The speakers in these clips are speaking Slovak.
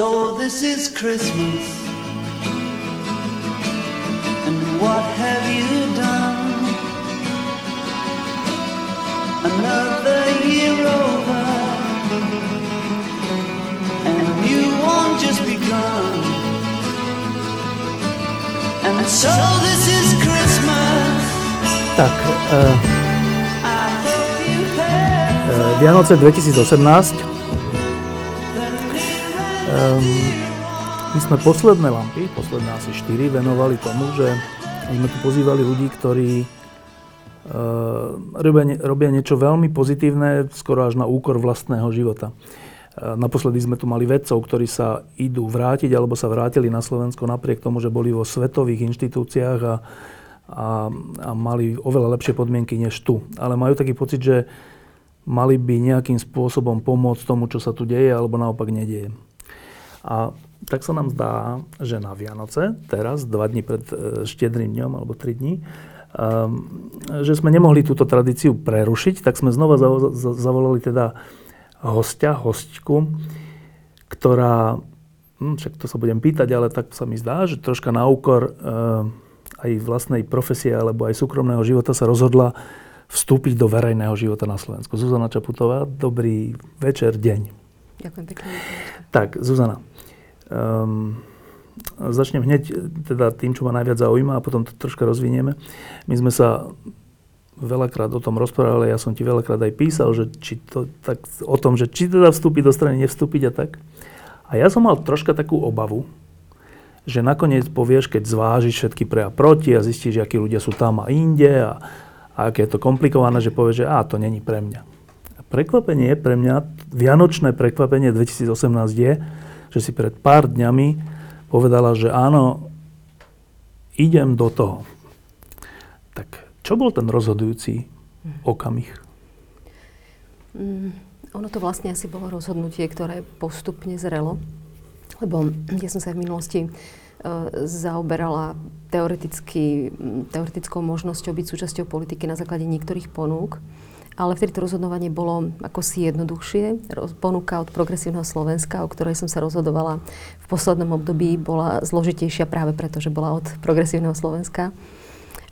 So this is Christmas. And what have you done? Another year over. And you won't just begun. And so this is Christmas. Tak, uh, Vianoce 2018 Um, my sme posledné lampy, posledné asi 4, venovali tomu, že sme tu pozývali ľudí, ktorí uh, robia, robia niečo veľmi pozitívne, skoro až na úkor vlastného života. Uh, naposledy sme tu mali vedcov, ktorí sa idú vrátiť alebo sa vrátili na Slovensko napriek tomu, že boli vo svetových inštitúciách a, a, a mali oveľa lepšie podmienky než tu. Ale majú taký pocit, že mali by nejakým spôsobom pomôcť tomu, čo sa tu deje, alebo naopak nedieje. A tak sa nám zdá, že na Vianoce, teraz, dva dní pred e, štedrým dňom, alebo tri dní, um, že sme nemohli túto tradíciu prerušiť, tak sme znova zavolali teda hostia, hostku, ktorá, hm, však to sa budem pýtať, ale tak sa mi zdá, že troška na úkor uh, aj vlastnej profesie alebo aj súkromného života sa rozhodla vstúpiť do verejného života na Slovensku. Zuzana Čaputová, dobrý večer, deň. Ďakujem pekne. Tak, Zuzana, Um, začnem hneď teda tým, čo ma najviac zaujíma a potom to troška rozvinieme. My sme sa veľakrát o tom rozprávali, ja som ti veľakrát aj písal, že či to, tak, o tom, že či teda vstúpiť do strany, nevstúpiť a tak. A ja som mal troška takú obavu, že nakoniec povieš, keď zvážiš všetky pre a proti a zistíš, akí ľudia sú tam a inde a, a aké je to komplikované, že povieš, že a to není pre mňa. A prekvapenie pre mňa, vianočné prekvapenie 2018 je, že si pred pár dňami povedala, že áno, idem do toho. Tak čo bol ten rozhodujúci okamih? Mm, ono to vlastne asi bolo rozhodnutie, ktoré postupne zrelo. Lebo ja som sa v minulosti uh, zaoberala teoretickou možnosťou byť súčasťou politiky na základe niektorých ponúk ale vtedy to rozhodovanie bolo ako si jednoduchšie. Ponuka od progresívneho Slovenska, o ktorej som sa rozhodovala v poslednom období, bola zložitejšia práve preto, že bola od progresívneho Slovenska.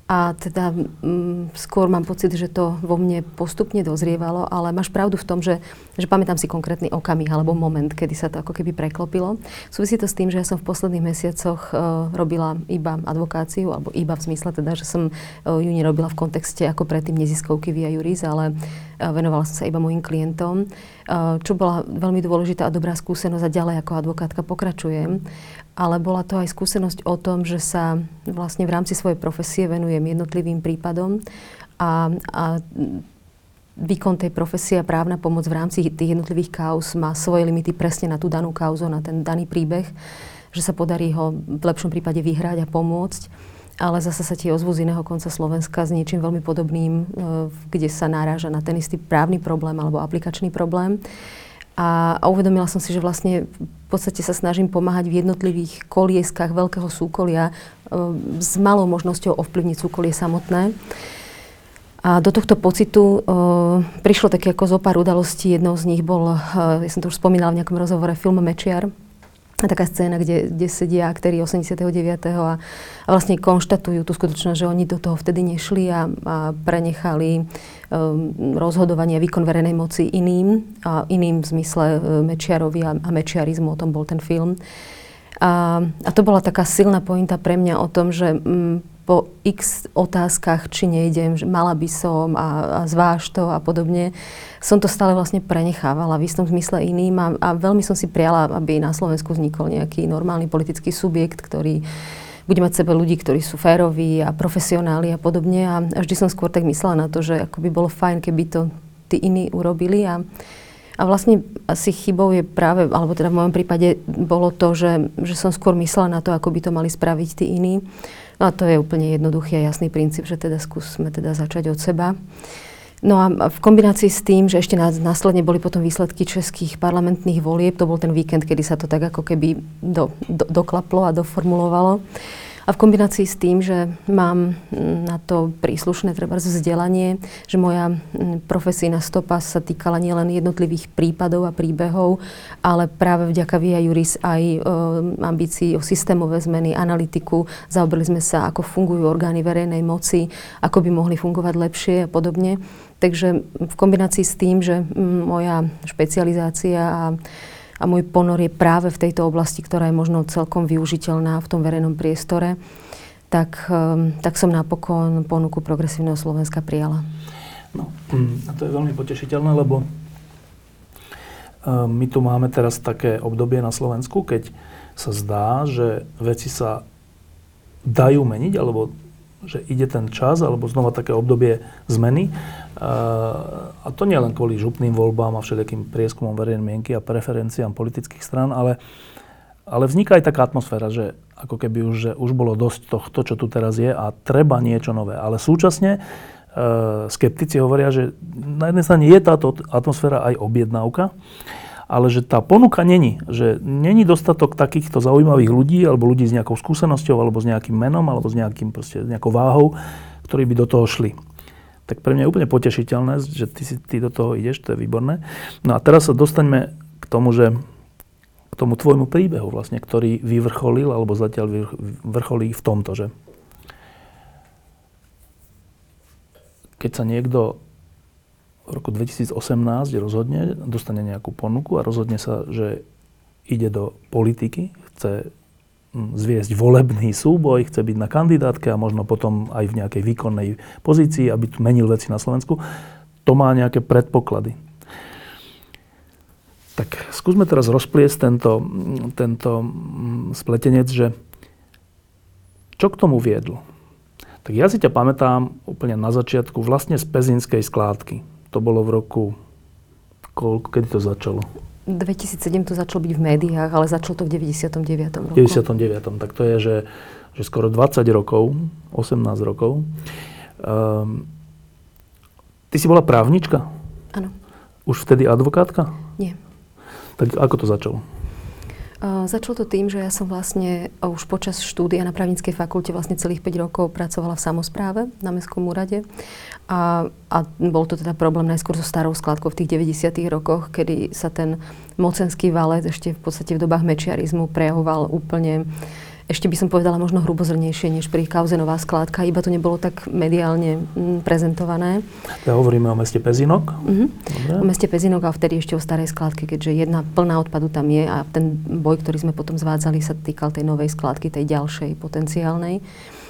A teda m, mm, skôr mám pocit, že to vo mne postupne dozrievalo, ale máš pravdu v tom, že, že pamätám si konkrétny okamih alebo moment, kedy sa to ako keby preklopilo. Súvisí to s tým, že ja som v posledných mesiacoch uh, robila iba advokáciu, alebo iba v zmysle teda, že som uh, ju nerobila v kontexte ako predtým neziskovky via Juris, ale uh, venovala som sa iba mojim klientom, uh, čo bola veľmi dôležitá a dobrá skúsenosť a ďalej ako advokátka pokračujem ale bola to aj skúsenosť o tom, že sa vlastne v rámci svojej profesie venujem jednotlivým prípadom a, a výkon tej profesie a právna pomoc v rámci tých jednotlivých kauz má svoje limity presne na tú danú kauzu, na ten daný príbeh, že sa podarí ho v lepšom prípade vyhrať a pomôcť. Ale zase sa tie ozvu z iného konca Slovenska s niečím veľmi podobným, e, kde sa náraža na ten istý právny problém alebo aplikačný problém. A, a uvedomila som si, že vlastne v podstate sa snažím pomáhať v jednotlivých kolieskách veľkého súkolia e, s malou možnosťou ovplyvniť súkolie samotné. A do tohto pocitu e, prišlo také ako zo pár udalostí. Jednou z nich bol, e, ja som to už spomínala v nejakom rozhovore, film Mečiar, taká scéna, kde, kde sedia aktéri 89. A, vlastne konštatujú tú skutočnosť, že oni do toho vtedy nešli a, a prenechali um, rozhodovanie a výkon verejnej moci iným, a iným v zmysle uh, Mečiarovi a, a Mečiarizmu, o tom bol ten film. A, a to bola taká silná pointa pre mňa o tom, že um, po x otázkach, či nejdem, že mala by som a, a zváž to a podobne, som to stále vlastne prenechávala v istom zmysle iným a, a veľmi som si priala, aby na Slovensku vznikol nejaký normálny politický subjekt, ktorý bude mať sebe ľudí, ktorí sú féroví a profesionáli a podobne. A vždy som skôr tak myslela na to, že ako by bolo fajn, keby to tí iní urobili. A, a vlastne asi chybou je práve, alebo teda v mojom prípade bolo to, že, že som skôr myslela na to, ako by to mali spraviť tí iní. No a to je úplne jednoduchý a jasný princíp, že teda skúsme teda začať od seba. No a v kombinácii s tým, že ešte následne boli potom výsledky českých parlamentných volieb, to bol ten víkend, kedy sa to tak ako keby do, do, doklaplo a doformulovalo. A v kombinácii s tým, že mám mm, na to príslušné treba vzdelanie, že moja mm, profesijná stopa sa týkala nielen jednotlivých prípadov a príbehov, ale práve vďaka Via Juris aj e, ambícií o systémové zmeny, analytiku. Zaoberali sme sa, ako fungujú orgány verejnej moci, ako by mohli fungovať lepšie a podobne. Takže v kombinácii s tým, že mm, moja špecializácia a a môj ponor je práve v tejto oblasti, ktorá je možno celkom využiteľná v tom verejnom priestore, tak, ehm, tak som napokon ponuku Progresívneho Slovenska prijala. No, a to je veľmi potešiteľné, lebo ehm, my tu máme teraz také obdobie na Slovensku, keď sa zdá, že veci sa dajú meniť, alebo že ide ten čas, alebo znova také obdobie zmeny. A to nie len kvôli župným voľbám a všelijakým prieskumom verejnej mienky a preferenciám politických strán, ale, ale vzniká aj taká atmosféra, že ako keby už, že už bolo dosť tohto, čo tu teraz je a treba niečo nové. Ale súčasne skeptici hovoria, že na jednej strane je táto atmosféra aj objednávka, ale že tá ponuka není. Že není dostatok takýchto zaujímavých ľudí, alebo ľudí s nejakou skúsenosťou, alebo s nejakým menom, alebo s, nejakým, proste, nejakou váhou, ktorí by do toho šli. Tak pre mňa je úplne potešiteľné, že ty, si, ty do toho ideš, to je výborné. No a teraz sa dostaňme k tomu, že k tomu tvojmu príbehu vlastne, ktorý vyvrcholil, alebo zatiaľ vyvrcholí v tomto, že keď sa niekto v roku 2018 rozhodne, dostane nejakú ponuku a rozhodne sa, že ide do politiky, chce hm, zviesť volebný súboj, chce byť na kandidátke a možno potom aj v nejakej výkonnej pozícii, aby tu menil veci na Slovensku, to má nejaké predpoklady. Tak skúsme teraz rozpliesť tento, tento hm, spletenec, že čo k tomu viedlo? Tak ja si ťa pamätám úplne na začiatku vlastne z Pezinskej skládky to bolo v roku... Koľko, kedy to začalo? 2007 to začalo byť v médiách, ale začalo to v 99. roku. 99. Tak to je, že, že skoro 20 rokov, 18 rokov. Um, ty si bola právnička? Áno. Už vtedy advokátka? Nie. Tak ako to začalo? Uh, začalo to tým, že ja som vlastne už počas štúdia na právnickej fakulte vlastne celých 5 rokov pracovala v samozpráve na Mestskom úrade. A, a bol to teda problém najskôr so starou skladkou v tých 90. rokoch, kedy sa ten mocenský valec ešte v podstate v dobách mečiarizmu prejavoval úplne ešte by som povedala možno hrubozrnejšie než pri kauze Nová skládka, iba to nebolo tak mediálne mm, prezentované. Ja hovoríme o meste Pezinok? Uh-huh. O meste Pezinok a vtedy ešte o starej skládke, keďže jedna plná odpadu tam je a ten boj, ktorý sme potom zvádzali, sa týkal tej novej skládky, tej ďalšej potenciálnej.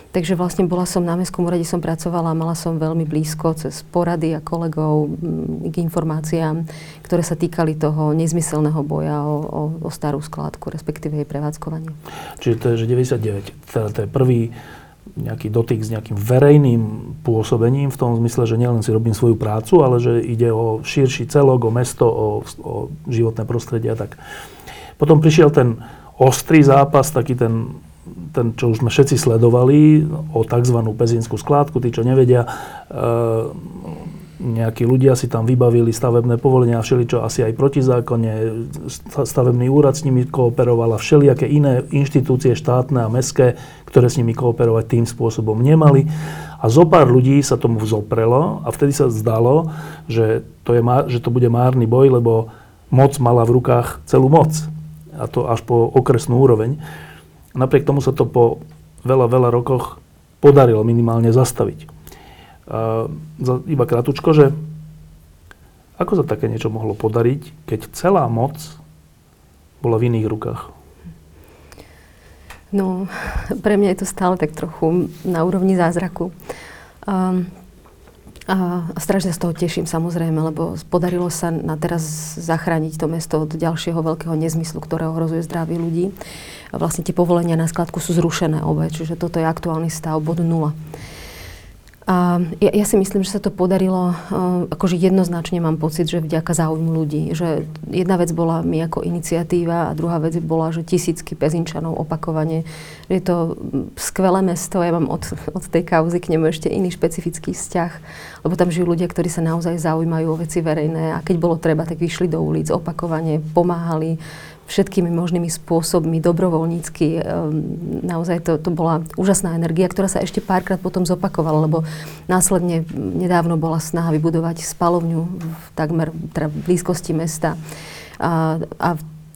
Takže vlastne bola som na Mestskom úrade, som pracovala mala som veľmi blízko cez porady a kolegov mm, k informáciám, ktoré sa týkali toho nezmyselného boja o, o, o starú skládku, respektíve jej prevádzkovanie. Čiže to je že 99, teda to je prvý nejaký dotyk s nejakým verejným pôsobením v tom zmysle, že nielen si robím svoju prácu, ale že ide o širší celok, o mesto, o, o životné prostredie a tak. Potom prišiel ten ostrý zápas, taký ten ten, čo už sme všetci sledovali, o tzv. pezinskú skládku, tí, čo nevedia, e, nejakí ľudia si tam vybavili stavebné povolenia a všeličo asi aj protizákonne. Stavebný úrad s nimi kooperoval a všelijaké iné inštitúcie štátne a mestské, ktoré s nimi kooperovať tým spôsobom nemali. A zo pár ľudí sa tomu vzoprelo a vtedy sa zdalo, že to, je, že to bude márny boj, lebo moc mala v rukách celú moc. A to až po okresnú úroveň. Napriek tomu sa to po veľa, veľa rokoch podarilo minimálne zastaviť. Uh, iba kratučko, že ako sa také niečo mohlo podariť, keď celá moc bola v iných rukách? No, pre mňa je to stále tak trochu na úrovni zázraku. Um, A strašne z toho teším samozrejme, lebo podarilo sa na teraz zachrániť to mesto od ďalšieho veľkého nezmyslu, ktoré ohrozuje zdravie ľudí. A vlastne tie povolenia na skladku sú zrušené obe, čiže toto je aktuálny stav bod nula. A ja, ja si myslím, že sa to podarilo, uh, akože jednoznačne mám pocit, že vďaka záujmu ľudí. Že jedna vec bola my ako iniciatíva a druhá vec bola, že tisícky pezinčanov opakovane. Je to skvelé mesto, ja mám od, od tej kauzy k nemu ešte iný špecifický vzťah, lebo tam žijú ľudia, ktorí sa naozaj zaujímajú o veci verejné a keď bolo treba, tak vyšli do ulic opakovane, pomáhali, všetkými možnými spôsobmi, dobrovoľnícky. Ehm, naozaj to, to bola úžasná energia, ktorá sa ešte párkrát potom zopakovala, lebo následne nedávno bola snaha vybudovať spalovňu v takmer teda v blízkosti mesta. A, a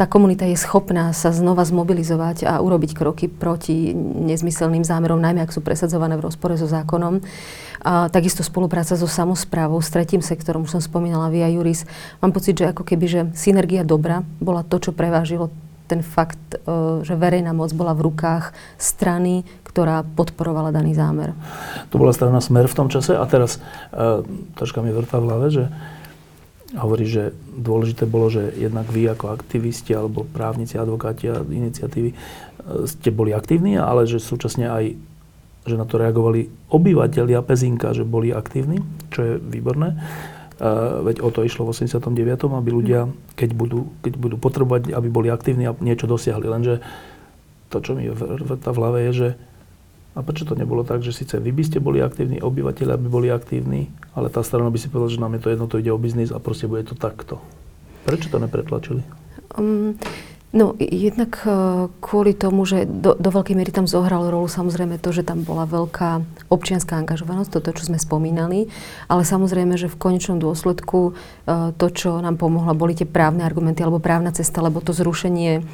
tá komunita je schopná sa znova zmobilizovať a urobiť kroky proti nezmyselným zámerom, najmä ak sú presadzované v rozpore so zákonom. A takisto spolupráca so samozprávou, s tretím sektorom, už som spomínala Via Juris. Mám pocit, že ako keby, že synergia dobra bola to, čo prevážilo ten fakt, e, že verejná moc bola v rukách strany, ktorá podporovala daný zámer. To bola strana Smer v tom čase a teraz uh, troška mi vrtá v hlave, že hovorí, že dôležité bolo, že jednak vy ako aktivisti alebo právnici, advokáti a iniciatívy e, ste boli aktívni, ale že súčasne aj že na to reagovali obyvateľia Pezinka, že boli aktívni, čo je výborné. Uh, veď o to išlo v 89., aby ľudia, keď budú, keď budú potrebovať, aby boli aktívni a niečo dosiahli. Lenže to, čo mi vrta v hlave, je, že a prečo to nebolo tak, že síce vy by ste boli aktívni, obyvateľia by boli aktívni, ale tá strana by si povedala, že nám je to jedno, to ide o biznis a proste bude to takto. Prečo to nepretlačili? Um, No, jednak uh, kvôli tomu, že do, do veľkej miery tam zohralo rolu samozrejme to, že tam bola veľká občianská angažovanosť, toto, čo sme spomínali, ale samozrejme, že v konečnom dôsledku uh, to, čo nám pomohlo, boli tie právne argumenty alebo právna cesta, lebo to zrušenie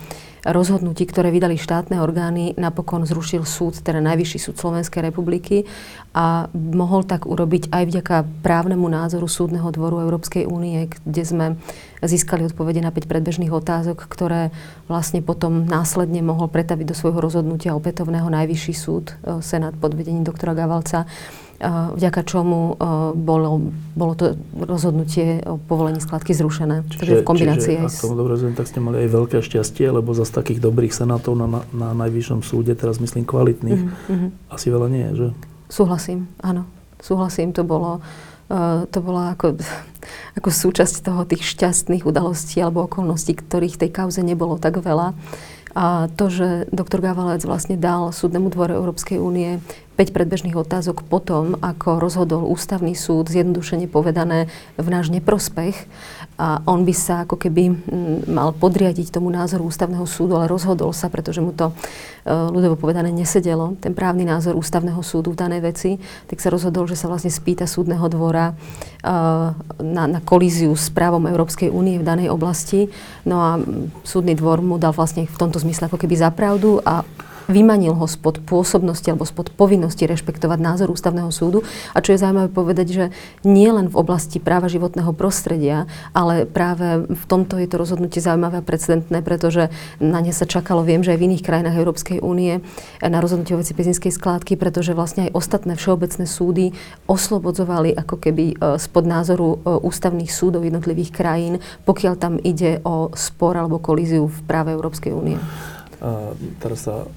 rozhodnutí, ktoré vydali štátne orgány, napokon zrušil súd, teda Najvyšší súd Slovenskej republiky a mohol tak urobiť aj vďaka právnemu názoru Súdneho dvoru Európskej únie, kde sme získali odpovede na 5 predbežných otázok, ktoré vlastne potom následne mohol pretaviť do svojho rozhodnutia opätovného Najvyšší súd, e, Senát pod vedením doktora Gavalca vďaka čomu bolo, bolo to rozhodnutie o povolení skladky zrušené. Čiže, Takže v kombinácii čiže, aj... Ak tomu dobre rozumiem, tak ste mali aj veľké šťastie, lebo za takých dobrých senátov na, na, na najvyššom súde, teraz myslím kvalitných, mm-hmm. asi veľa nie je, že? Súhlasím, áno. Súhlasím, to bolo, uh, to bolo ako, ako súčasť toho tých šťastných udalostí alebo okolností, ktorých v tej kauze nebolo tak veľa. A to, že doktor Gavalec vlastne dal Súdnemu dvore Európskej únie 5 predbežných otázok potom, ako rozhodol ústavný súd, zjednodušene povedané, v náš neprospech. A on by sa ako keby mal podriadiť tomu názoru ústavného súdu, ale rozhodol sa, pretože mu to e, ľudovo povedané nesedelo, ten právny názor ústavného súdu v danej veci, tak sa rozhodol, že sa vlastne spýta súdneho dvora e, na, na kolíziu s právom Európskej únie v danej oblasti. No a súdny dvor mu dal vlastne v tomto zmysle ako keby zapravdu a vymanil ho spod pôsobnosti alebo spod povinnosti rešpektovať názor ústavného súdu. A čo je zaujímavé povedať, že nie len v oblasti práva životného prostredia, ale práve v tomto je to rozhodnutie zaujímavé a precedentné, pretože na ne sa čakalo, viem, že aj v iných krajinách Európskej únie na rozhodnutie o veci pezinskej skládky, pretože vlastne aj ostatné všeobecné súdy oslobodzovali ako keby e, spod názoru e, ústavných súdov jednotlivých krajín, pokiaľ tam ide o spor alebo kolíziu v práve Európskej únie. A teraz sa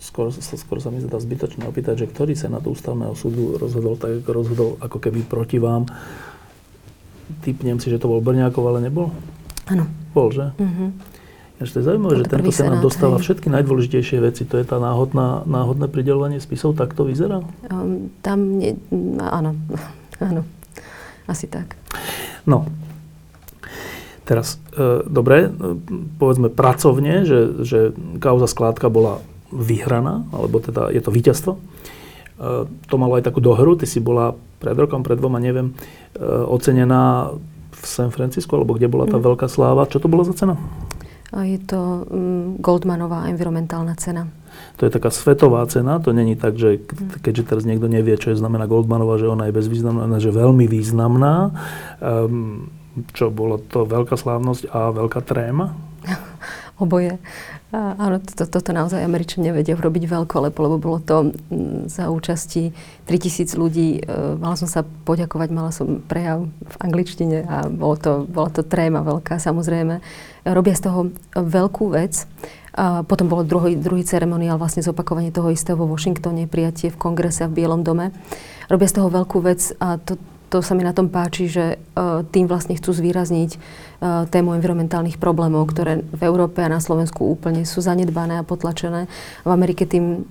skoro, skoro sa mi zdá zbytočné opýtať, že ktorý sa na to ústavného súdu rozhodol tak, ako rozhodol ako keby proti vám. Typnem si, že to bol Brňákov, ale nebol? Áno. Bol, že? To je zaujímavé, že tento senát dostáva hej. všetky najdôležitejšie veci. To je tá náhodná, náhodné pridelovanie spisov, tak to vyzerá? Um, tam, nie, áno, áno, asi tak. No, teraz, e, dobre, e, povedzme pracovne, že, že kauza skládka bola vyhraná, alebo teda je to víťazstvo. E, to malo aj takú dohru, ty si bola pred rokom, pred dvoma, neviem, e, ocenená v San Francisco, alebo kde bola tá mm. veľká sláva. Čo to bola za cena? Je to um, Goldmanová environmentálna cena. To je taká svetová cena, to není tak, že mm. keďže teraz niekto nevie, čo je znamená Goldmanová, že ona je bezvýznamná, že veľmi významná. Um, čo bolo to veľká slávnosť a veľká tréma? oboje. Áno, to, toto naozaj Američania vedia robiť veľkolepo, lebo bolo to m, za účasti 3000 ľudí. E, mala som sa poďakovať, mala som prejav v angličtine a bolo to, bola to tréma veľká samozrejme. Robia z toho veľkú vec. A potom bolo druhý, druhý ceremoniál, vlastne zopakovanie toho istého vo Washingtone, prijatie v kongrese a v Bielom dome. Robia z toho veľkú vec a to, to sa mi na tom páči, že uh, tým vlastne chcú zvýrazniť tému environmentálnych problémov, ktoré v Európe a na Slovensku úplne sú zanedbané a potlačené. V Amerike tým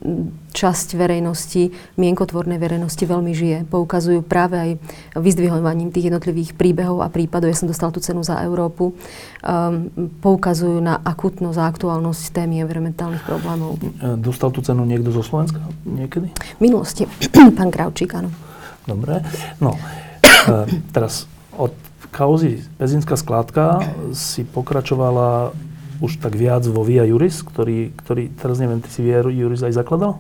časť verejnosti, mienkotvornej verejnosti veľmi žije. Poukazujú práve aj vyzdvihovaním tých jednotlivých príbehov a prípadov. Ja som dostala tú cenu za Európu. Um, poukazujú na akutnosť a aktuálnosť témy environmentálnych problémov. Dostal tú cenu niekto zo Slovenska niekedy? V minulosti. Pán Kravčík, áno. Dobre. No, teraz od kauzy Pezinská skládka si pokračovala už tak viac vo Via Juris, ktorý, ktorý teraz neviem, ty si Via Juris aj zakladal?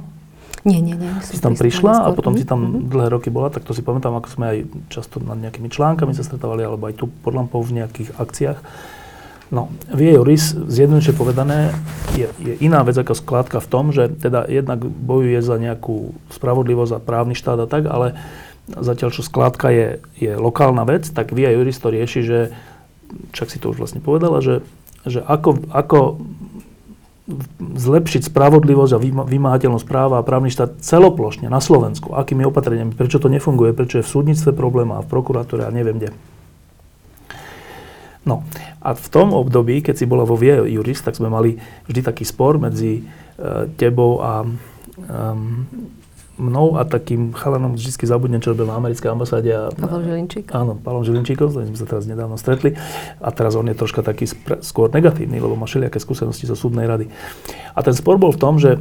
Nie, nie, nie. Si tam prišla a potom si tam mm-hmm. dlhé roky bola, tak to si pamätám, ako sme aj často nad nejakými článkami sa stretávali, alebo aj tu pod lampou v nejakých akciách. No, Via Juris, zjednoduše povedané, je, je iná vec ako skládka v tom, že teda jednak bojuje za nejakú spravodlivosť a právny štát a tak, ale Zatiaľ, čo skládka je, je lokálna vec, tak Via Juris to rieši, že, čak si to už vlastne povedala, že, že ako, ako zlepšiť spravodlivosť a vymáhateľnosť práva a právny štát celoplošne na Slovensku. Akými opatreniami, prečo to nefunguje, prečo je v súdnictve problém a v prokuratúre a neviem kde. No a v tom období, keď si bola vo Vie Juris, tak sme mali vždy taký spor medzi e, tebou a um, mnou a takým chalanom vždy zabudnem, čo robil na americkej ambasáde. A, Pavel Žilinčík? Áno, Pavel Žilinčíkom, s sme sa teraz nedávno stretli. A teraz on je troška taký spre, skôr negatívny, lebo má všelijaké skúsenosti zo súdnej rady. A ten spor bol v tom, že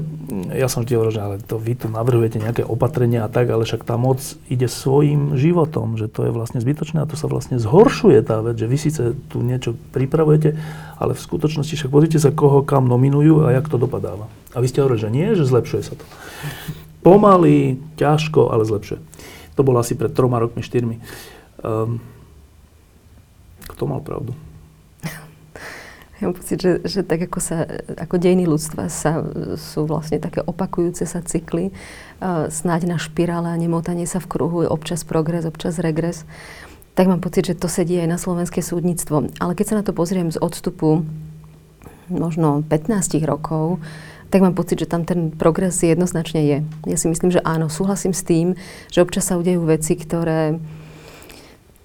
ja som vždy hovoril, že ale to vy tu navrhujete nejaké opatrenia a tak, ale však tá moc ide svojim životom, že to je vlastne zbytočné a to sa vlastne zhoršuje tá vec, že vy síce tu niečo pripravujete, ale v skutočnosti však pozrite sa, koho kam nominujú a jak to dopadáva. A vy ste hovorili, že nie, že zlepšuje sa to. Pomaly, ťažko, ale zlepšie. To bolo asi pred troma rokmi, štyrmi. Um, kto mal pravdu? Ja mám pocit, že, že tak ako, sa, ako dejiny ľudstva sa, sú vlastne také opakujúce sa cykly, uh, snáď na špirále a nemotanie sa v kruhu, občas progres, občas regres, tak mám pocit, že to sedí aj na slovenské súdnictvo. Ale keď sa na to pozriem z odstupu možno 15 rokov, tak mám pocit, že tam ten progres jednoznačne je. Ja si myslím, že áno, súhlasím s tým, že občas sa udejú veci, ktoré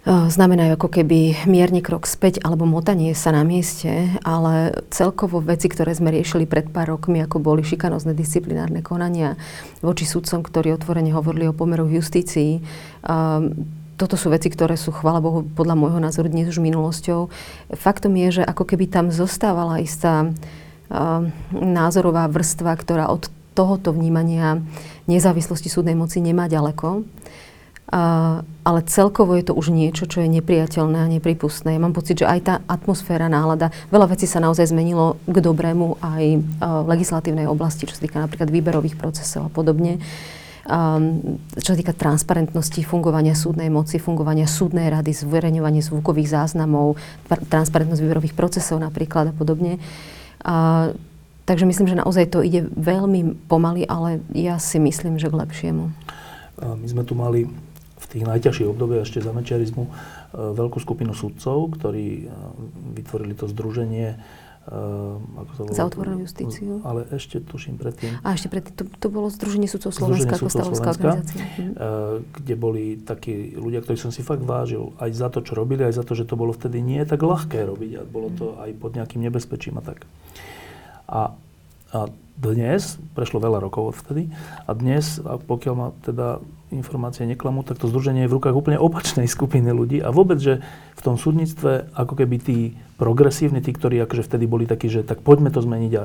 znamenajú ako keby mierne krok späť alebo motanie sa na mieste, ale celkovo veci, ktoré sme riešili pred pár rokmi, ako boli šikanozne disciplinárne konania voči sudcom, ktorí otvorene hovorili o pomeroch justícii, toto sú veci, ktoré sú, chvála Bohu, podľa môjho názoru dnes už minulosťou. Faktom je, že ako keby tam zostávala istá názorová vrstva, ktorá od tohoto vnímania nezávislosti súdnej moci nemá ďaleko. Uh, ale celkovo je to už niečo, čo je nepriateľné a nepripustné. Ja mám pocit, že aj tá atmosféra, nálada, veľa vecí sa naozaj zmenilo k dobrému aj uh, v legislatívnej oblasti, čo sa týka napríklad výberových procesov a podobne. Um, čo sa týka transparentnosti fungovania súdnej moci, fungovania súdnej rady, zverejňovanie zvukových záznamov, transparentnosť výberových procesov napríklad a podobne. Uh, a, takže myslím, že naozaj to ide veľmi pomaly, ale ja si myslím, že k lepšiemu. My sme tu mali v tých najťažších obdobiach ešte za mečiarizmu e, veľkú skupinu sudcov, ktorí e, vytvorili to združenie Uh, ako sa volá? Za otvorenú justíciu. Ale ešte tuším predtým. A ešte predtým, to, to bolo Združenie sudcov Slovenska ako stavovská organizácia. Uh, kde boli takí ľudia, ktorí som si fakt vážil aj za to, čo robili, aj za to, že to bolo vtedy nie tak ľahké robiť a bolo to aj pod nejakým nebezpečím a tak. A, a dnes, prešlo veľa rokov odvtedy, a dnes, a pokiaľ ma teda informácie neklamú, tak to združenie je v rukách úplne opačnej skupiny ľudí a vôbec, že v tom súdnictve ako keby tí progresívni, tí, ktorí akože vtedy boli takí, že tak poďme to zmeniť a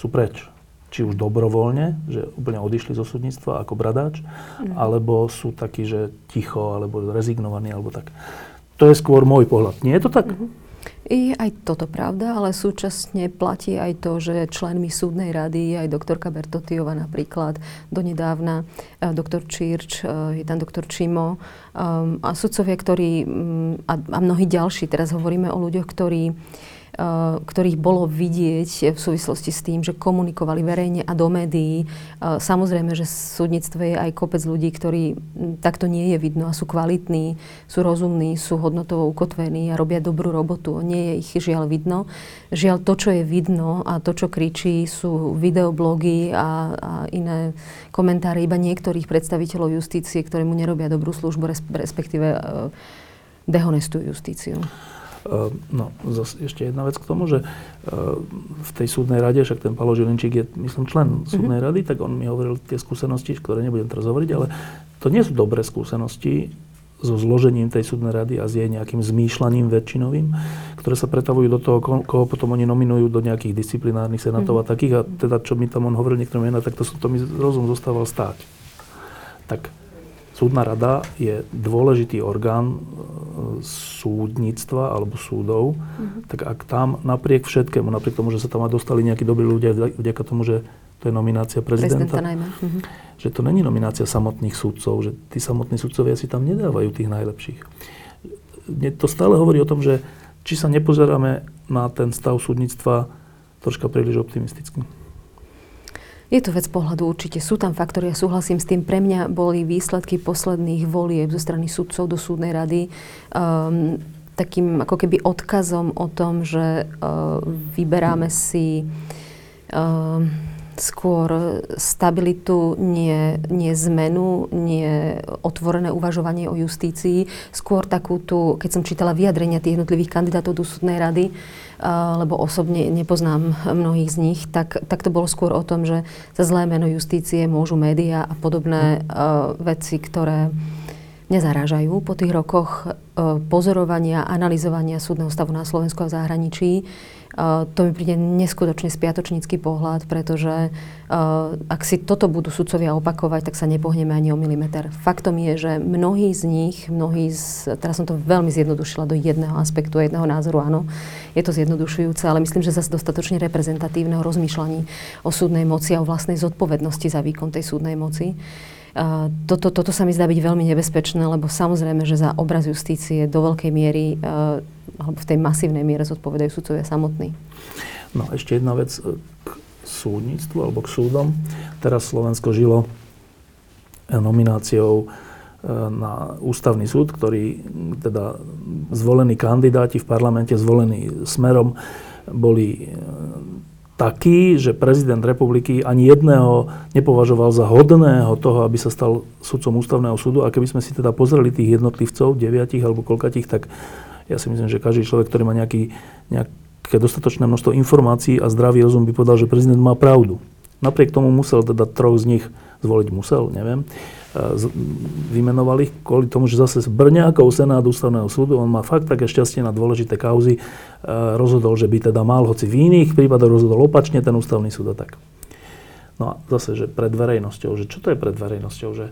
sú preč. Či už dobrovoľne, že úplne odišli zo súdnictva ako bradáč, mm. alebo sú takí, že ticho, alebo rezignovaní, alebo tak. To je skôr môj pohľad. Nie je to tak? Mm-hmm. Je aj toto pravda, ale súčasne platí aj to, že členmi súdnej rady je aj doktorka Bertotiova napríklad, donedávna e, doktor Čírč, e, je tam doktor Čimo um, a sudcovia, ktorí, a mnohí ďalší, teraz hovoríme o ľuďoch, ktorí ktorých bolo vidieť v súvislosti s tým, že komunikovali verejne a do médií. Samozrejme, že v súdnictve je aj kopec ľudí, ktorí takto nie je vidno a sú kvalitní, sú rozumní, sú hodnotovo ukotvení a robia dobrú robotu. Nie je ich žiaľ vidno. Žiaľ, to, čo je vidno a to, čo kričí, sú videoblogy a, a iné komentáre iba niektorých predstaviteľov justície, ktorí nerobia dobrú službu, respektíve dehonestujú justíciu. Ehm, no, zase ešte jedna vec k tomu, že ehm, v tej súdnej rade, však ten Palo Žilinčík je, myslím, člen súdnej mm-hmm. rady, tak on mi hovoril tie skúsenosti, ktoré nebudem teraz hovoriť, ale to nie sú dobré skúsenosti so zložením tej súdnej rady a s jej nejakým zmýšľaním väčšinovým, ktoré sa pretavujú do toho, koho potom oni nominujú do nejakých disciplinárnych senátov mm-hmm. a mhm. takých. A teda, čo mi tam on hovoril niektoré mená, tak to, to mi rozum zostával stáť. Tak Súdna rada je dôležitý orgán e, súdnictva alebo súdov, mm-hmm. tak ak tam napriek všetkému, napriek tomu, že sa tam dostali nejakí dobrí ľudia vďaka tomu, že to je nominácia prezidenta, prezidenta mm-hmm. že to není nominácia samotných súdcov, že tí samotní súdcovia si tam nedávajú tých najlepších. Mne to stále hovorí o tom, že či sa nepozeráme na ten stav súdnictva troška príliš optimisticky. Je to vec pohľadu určite. Sú tam faktory, ja súhlasím s tým. Pre mňa boli výsledky posledných volieb zo strany sudcov do súdnej rady um, takým ako keby odkazom o tom, že uh, vyberáme si uh, skôr stabilitu, nie, nie zmenu, nie otvorené uvažovanie o justícii, skôr takú tú, keď som čítala vyjadrenia tých jednotlivých kandidátov do súdnej rady, lebo osobne nepoznám mnohých z nich, tak, tak to bolo skôr o tom, že za zlé meno justície môžu médiá a podobné uh, veci, ktoré nezarážajú po tých rokoch uh, pozorovania, analyzovania súdneho stavu na Slovensku a v zahraničí. Uh, to mi príde neskutočne spiatočnícky pohľad, pretože uh, ak si toto budú sudcovia opakovať, tak sa nepohneme ani o milimeter. Faktom je, že mnohí z nich, mnohí z, teraz som to veľmi zjednodušila do jedného aspektu, jedného názoru, áno, je to zjednodušujúce, ale myslím, že zase dostatočne reprezentatívne o rozmýšľaní o súdnej moci a o vlastnej zodpovednosti za výkon tej súdnej moci. Uh, toto, toto sa mi zdá byť veľmi nebezpečné, lebo samozrejme, že za obraz justície do veľkej miery uh, alebo v tej masívnej miere zodpovedajú sudcovia samotní. No ešte jedna vec e, k súdnictvu alebo k súdom. Teraz Slovensko žilo nomináciou na ústavný súd, ktorý teda zvolení kandidáti v parlamente, zvolení smerom, boli e, takí, že prezident republiky ani jedného nepovažoval za hodného toho, aby sa stal sudcom ústavného súdu. A keby sme si teda pozreli tých jednotlivcov, deviatich alebo koľkatých, tak ja si myslím, že každý človek, ktorý má nejaký, nejaké dostatočné množstvo informácií a zdravý rozum by povedal, že prezident má pravdu. Napriek tomu musel teda troch z nich zvoliť, musel, neviem vymenovali ich kvôli tomu, že zase z Brňákov Senát ústavného súdu, on má fakt také šťastie na dôležité kauzy, rozhodol, že by teda mal, hoci v iných prípadoch rozhodol opačne ten ústavný súd a tak. No a zase, že pred verejnosťou, že čo to je pred verejnosťou, že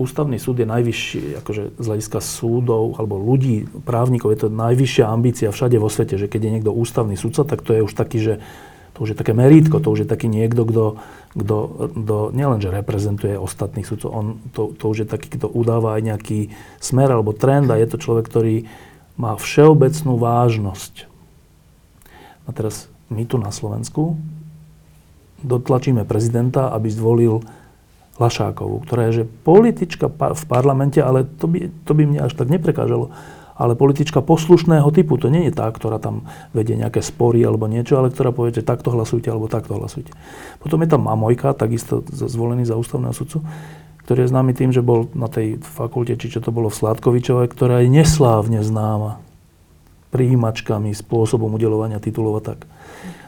ústavný súd je najvyšší, akože z hľadiska súdov alebo ľudí, právnikov, je to najvyššia ambícia všade vo svete, že keď je niekto ústavný súdca, tak to je už taký, že to už je také merítko, to už je taký niekto, kto, kto, kto nielenže reprezentuje ostatných sudcov, on, to, to už je taký, kto udáva aj nejaký smer alebo trend a je to človek, ktorý má všeobecnú vážnosť. A teraz my tu na Slovensku dotlačíme prezidenta, aby zvolil Lašákovú, ktorá je že politička v parlamente, ale to by, to by mne až tak neprekážalo ale politička poslušného typu. To nie je tá, ktorá tam vedie nejaké spory alebo niečo, ale ktorá povie, že takto hlasujte alebo takto hlasujte. Potom je tam Mamojka, takisto zvolený za ústavného sudcu, ktorý je známy tým, že bol na tej fakulte, či čo to bolo v Sládkovičove, ktorá je neslávne známa príjimačkami, spôsobom udelovania titulov a tak.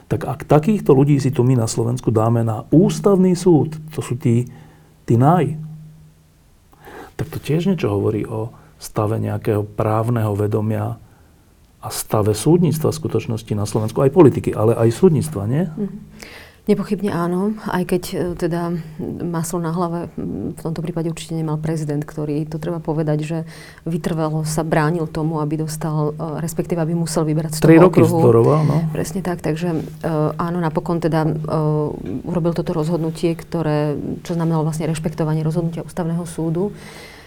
Tak ak takýchto ľudí si tu my na Slovensku dáme na ústavný súd, to sú tí, tí naj, tak to tiež niečo hovorí o, stave nejakého právneho vedomia a stave súdnictva v skutočnosti na Slovensku, aj politiky, ale aj súdnictva, nie? Mm-hmm. Nepochybne áno, aj keď e, teda maslo na hlave v tomto prípade určite nemal prezident, ktorý, to treba povedať, že vytrvalo sa bránil tomu, aby dostal, e, respektíve aby musel vyberať z toho roky zdoroval, no. Presne tak, takže e, áno, napokon teda urobil toto rozhodnutie, ktoré, čo znamenalo vlastne rešpektovanie rozhodnutia ústavného súdu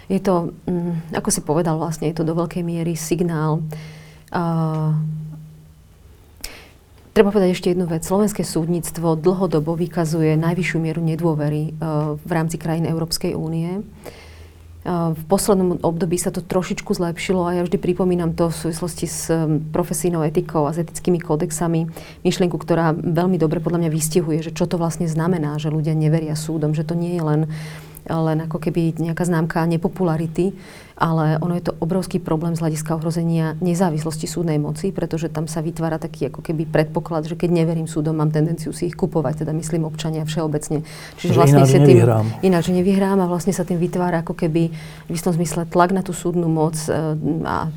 je to, mm, ako si povedal vlastne, je to do veľkej miery signál Treba povedať ešte jednu vec. Slovenské súdnictvo dlhodobo vykazuje najvyššiu mieru nedôvery uh, v rámci krajín Európskej únie. Uh, v poslednom období sa to trošičku zlepšilo a ja vždy pripomínam to v súvislosti s profesijnou etikou a s etickými kódexami. Myšlienku, ktorá veľmi dobre podľa mňa vystihuje, že čo to vlastne znamená, že ľudia neveria súdom, že to nie je len len ako keby nejaká známka nepopularity, ale ono je to obrovský problém z hľadiska ohrozenia nezávislosti súdnej moci, pretože tam sa vytvára taký ako keby predpoklad, že keď neverím súdom, mám tendenciu si ich kupovať, teda myslím občania všeobecne. Čiže že vlastne ináč tým, nevyhrám. Ináč nevyhrám a vlastne sa tým vytvára ako keby v istom zmysle tlak na tú súdnu moc e, a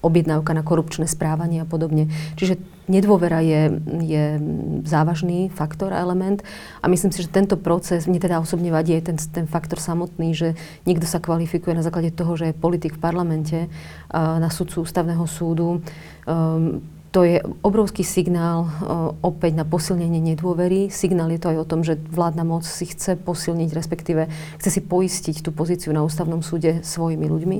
objednávka na korupčné správanie a podobne. Čiže nedôvera je, je závažný faktor a element a myslím si, že tento proces, mne teda osobne vadí aj ten, ten faktor samotný, že niekto sa kvalifikuje na základe toho, že je politik v parlamente na sudcu ústavného súdu. Um, to je obrovský signál uh, opäť na posilnenie nedôvery. Signál je to aj o tom, že vládna moc si chce posilniť, respektíve chce si poistiť tú pozíciu na ústavnom súde svojimi ľuďmi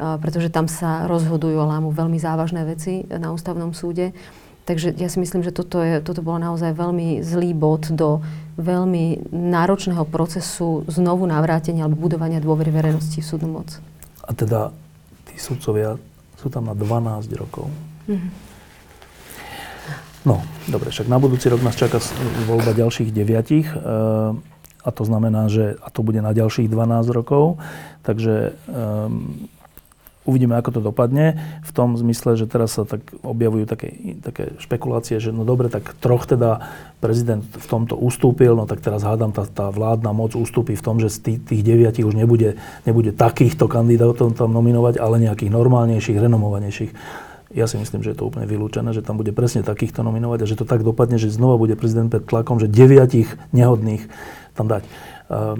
pretože tam sa rozhodujú a lámu veľmi závažné veci na ústavnom súde. Takže ja si myslím, že toto, je, toto bolo naozaj veľmi zlý bod do veľmi náročného procesu znovu navrátenia alebo budovania dôvery verejnosti v súdnu moc. A teda tí sudcovia sú tam na 12 rokov. Mm-hmm. No, dobre, však na budúci rok nás čaká voľba ďalších deviatich. E, a to znamená, že a to bude na ďalších 12 rokov. Takže e, Uvidíme, ako to dopadne. V tom zmysle, že teraz sa tak objavujú také, také špekulácie, že no dobre, tak troch teda prezident v tomto ustúpil, no tak teraz hádam, tá, tá vládna moc ustúpi v tom, že z tých, tých deviatich už nebude, nebude takýchto kandidátov tam nominovať, ale nejakých normálnejších, renomovanejších. Ja si myslím, že je to úplne vylúčené, že tam bude presne takýchto nominovať a že to tak dopadne, že znova bude prezident pred tlakom, že deviatich nehodných tam dať. Uh,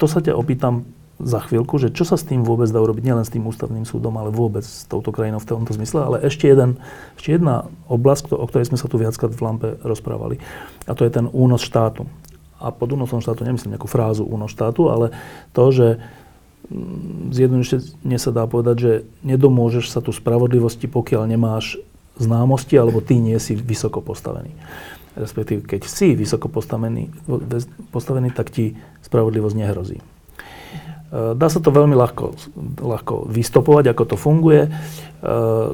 to sa ťa opýtam za chvíľku, že čo sa s tým vôbec dá urobiť, nielen s tým ústavným súdom, ale vôbec s touto krajinou v tomto zmysle. Ale ešte, jeden, ešte jedna oblasť, o ktorej sme sa tu viackrát v Lampe rozprávali, a to je ten únos štátu. A pod únosom štátu nemyslím nejakú frázu únos štátu, ale to, že mm, zjednodušene sa dá povedať, že nedomôžeš sa tu spravodlivosti, pokiaľ nemáš známosti, alebo ty nie si vysoko postavený. Respektíve, keď si vysoko postavený, postavený tak ti spravodlivosť nehrozí. Dá sa to veľmi ľahko, ľahko vystopovať, ako to funguje.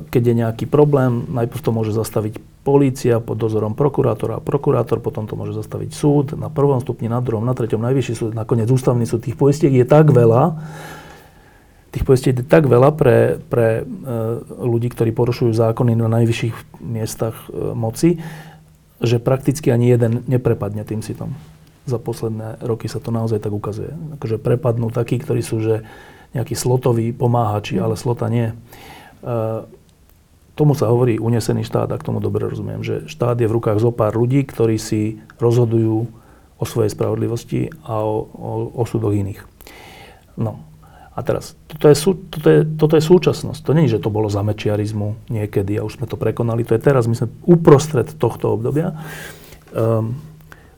Keď je nejaký problém, najprv to môže zastaviť polícia pod dozorom prokurátora a prokurátor, potom to môže zastaviť súd na prvom stupni, na druhom, na treťom, najvyšší súd, nakoniec ústavný súd. Tých poistiek je tak veľa, tých poistiek je tak veľa pre, pre e, ľudí, ktorí porušujú zákony na najvyšších miestach moci, že prakticky ani jeden neprepadne tým sitom za posledné roky sa to naozaj tak ukazuje. Akože prepadnú takí, ktorí sú že nejakí slotoví pomáhači, ale slota nie. E, tomu sa hovorí unesený štát, ak tomu dobre rozumiem, že štát je v rukách zo pár ľudí, ktorí si rozhodujú o svojej spravodlivosti a o, o osudoch iných. No. A teraz, toto je, sú, toto, je, toto je súčasnosť. To nie je, že to bolo za mečiarizmu niekedy a už sme to prekonali. To je teraz, my sme uprostred tohto obdobia. Um,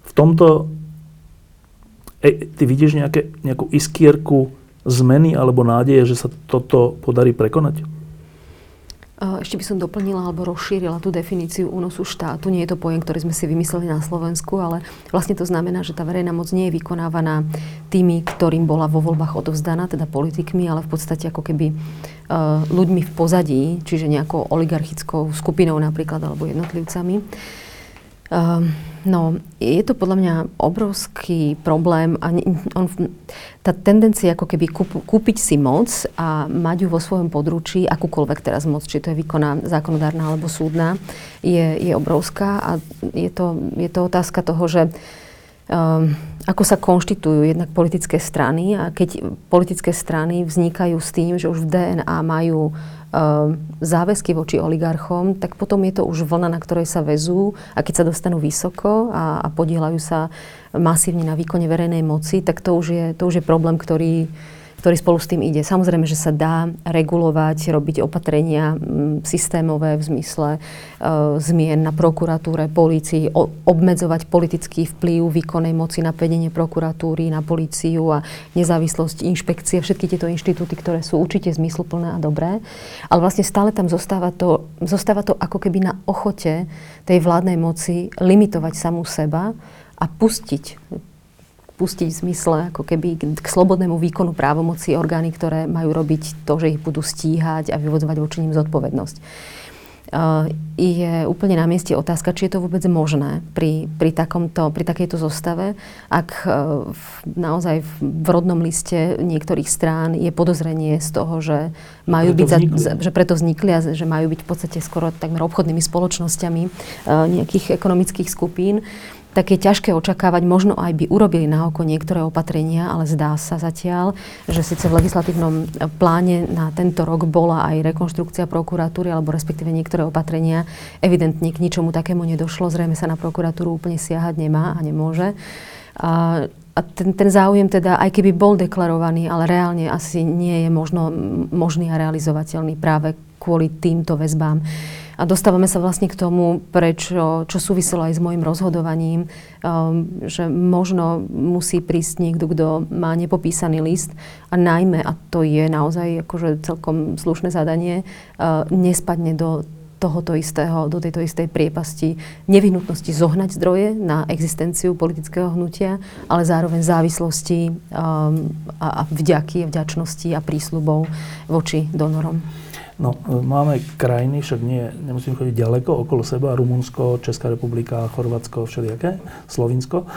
v tomto e, ty vidíš nejaké, nejakú iskierku zmeny alebo nádeje, že sa toto podarí prekonať? Ešte by som doplnila alebo rozšírila tú definíciu únosu štátu. Nie je to pojem, ktorý sme si vymysleli na Slovensku, ale vlastne to znamená, že tá verejná moc nie je vykonávaná tými, ktorým bola vo voľbách odovzdaná, teda politikmi, ale v podstate ako keby uh, ľuďmi v pozadí, čiže nejakou oligarchickou skupinou napríklad alebo jednotlivcami. Um, no, je to podľa mňa obrovský problém a on, tá tendencia ako keby kúp, kúpiť si moc a mať ju vo svojom područí, akúkoľvek teraz moc, či to je výkonná, zákonodárna alebo súdna, je, je obrovská a je to, je to otázka toho, že um, ako sa konštitujú jednak politické strany a keď politické strany vznikajú s tým, že už v DNA majú Ehm, záväzky voči oligarchom, tak potom je to už vlna, na ktorej sa vezú a keď sa dostanú vysoko a, a podielajú sa masívne na výkone verejnej moci, tak to už je, to už je problém, ktorý, ktorý spolu s tým ide. Samozrejme, že sa dá regulovať, robiť opatrenia systémové v zmysle uh, zmien na prokuratúre, polícii, o, obmedzovať politický vplyv výkonnej moci na vedenie prokuratúry, na políciu a nezávislosť inšpekcie, všetky tieto inštitúty, ktoré sú určite zmysluplné a dobré. Ale vlastne stále tam zostáva to, zostáva to ako keby na ochote tej vládnej moci limitovať samú seba a pustiť pustiť v zmysle ako keby k slobodnému výkonu právomoci orgány, ktoré majú robiť to, že ich budú stíhať a vyvodzovať voči nim zodpovednosť. Uh, je úplne na mieste otázka, či je to vôbec možné pri, pri, takomto, pri takejto zostave, ak uh, v, naozaj v, v rodnom liste niektorých strán je podozrenie z toho, že majú preto byť, za, že preto vznikli a že majú byť v podstate skoro takmer obchodnými spoločnosťami uh, nejakých ekonomických skupín tak je ťažké očakávať, možno aj by urobili na oko niektoré opatrenia, ale zdá sa zatiaľ, že síce v legislatívnom pláne na tento rok bola aj rekonštrukcia prokuratúry, alebo respektíve niektoré opatrenia, evidentne k ničomu takému nedošlo, zrejme sa na prokuratúru úplne siahať nemá a nemôže. A, a ten, ten záujem teda, aj keby bol deklarovaný, ale reálne asi nie je možno, možný a realizovateľný práve kvôli týmto väzbám. A dostávame sa vlastne k tomu, prečo, čo súviselo aj s môjim rozhodovaním, um, že možno musí prísť niekto, kto má nepopísaný list a najmä, a to je naozaj akože celkom slušné zadanie, uh, nespadne do tohoto istého, do tejto istej priepasti nevyhnutnosti zohnať zdroje na existenciu politického hnutia, ale zároveň závislosti um, a, a vďaky, vďačnosti a prísľubov voči donorom. No, máme krajiny, však nie, nemusím chodiť ďaleko, okolo seba, Rumunsko, Česká republika, Chorvátsko, všelijaké, Slovinsko,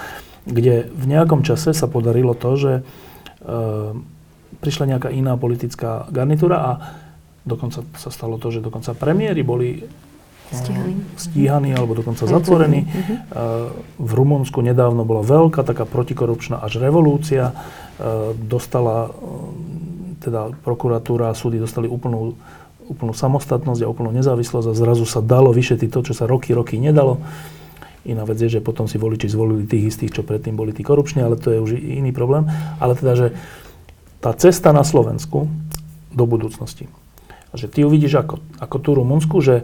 kde v nejakom čase sa podarilo to, že e, prišla nejaká iná politická garnitúra a dokonca sa stalo to, že dokonca premiéry boli e, stíhaní, stíhaní alebo dokonca zatvorení. Uh-huh. V Rumunsku nedávno bola veľká taká protikorupčná až revolúcia. E, dostala teda prokuratúra a súdy dostali úplnú úplnú samostatnosť a úplnú nezávislosť a zrazu sa dalo vyšetriť to, čo sa roky, roky nedalo. Iná vec je, že potom si voliči zvolili tých istých, čo predtým boli tí korupční, ale to je už iný problém. Ale teda, že tá cesta na Slovensku do budúcnosti, že ty uvidíš ako, ako tú Rumunsku, že,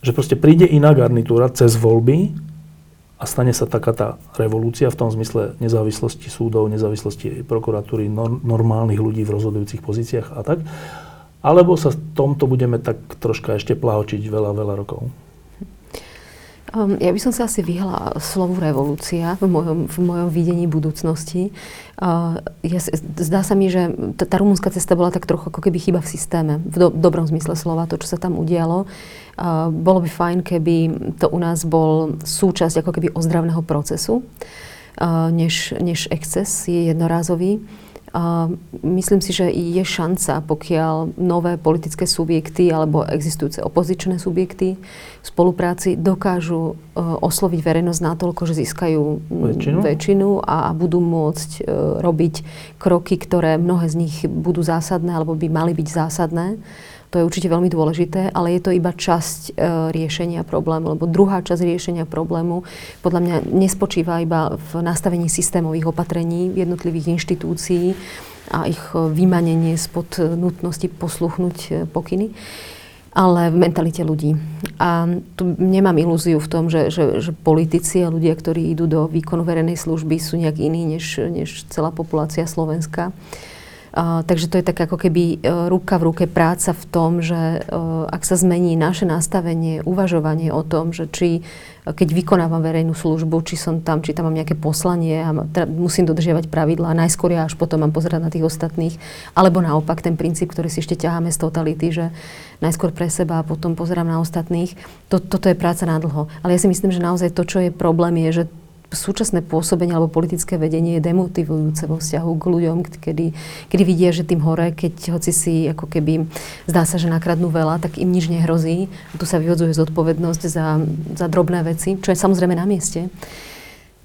že proste príde iná garnitúra cez voľby a stane sa taká tá revolúcia v tom zmysle nezávislosti súdov, nezávislosti prokuratúry, nor, normálnych ľudí v rozhodujúcich pozíciách a tak. Alebo sa v tomto budeme tak troška ešte plahočiť veľa, veľa rokov? Um, ja by som sa asi vyhla slovu revolúcia v mojom, v mojom videní budúcnosti. Uh, ja, zdá sa mi, že tá, tá rumúnska cesta bola tak trochu ako keby chyba v systéme, v do, dobrom zmysle slova, to, čo sa tam udialo. Uh, bolo by fajn, keby to u nás bol súčasť ako keby ozdravného procesu, uh, než, než exces je jednorázový. A myslím si, že je šanca, pokiaľ nové politické subjekty alebo existujúce opozičné subjekty v spolupráci dokážu uh, osloviť verejnosť natoľko, že získajú väčšinu, väčšinu a, a budú môcť uh, robiť kroky, ktoré mnohé z nich budú zásadné alebo by mali byť zásadné to je určite veľmi dôležité, ale je to iba časť e, riešenia problému, lebo druhá časť riešenia problému podľa mňa nespočíva iba v nastavení systémových opatrení jednotlivých inštitúcií a ich e, vymanenie spod nutnosti posluchnúť e, pokyny ale v mentalite ľudí. A tu nemám ilúziu v tom, že, že, že politici a ľudia, ktorí idú do výkonu verejnej služby, sú nejak iní než, než celá populácia Slovenska. Uh, takže to je tak ako keby uh, ruka v ruke práca v tom, že uh, ak sa zmení naše nastavenie, uvažovanie o tom, že či keď vykonávam verejnú službu, či som tam, či tam mám nejaké poslanie a teda musím dodržiavať pravidlá, najskôr ja až potom mám pozerať na tých ostatných, alebo naopak ten princíp, ktorý si ešte ťaháme z totality, že najskôr pre seba a potom pozerám na ostatných, to, toto je práca na dlho. Ale ja si myslím, že naozaj to, čo je problém, je, že súčasné pôsobenie alebo politické vedenie je demotivujúce vo vzťahu k ľuďom, kedy, kedy vidia, že tým hore, keď hoci si ako keby zdá sa, že nakradnú veľa, tak im nič nehrozí. Tu sa vyvodzuje zodpovednosť za, za drobné veci, čo je samozrejme na mieste.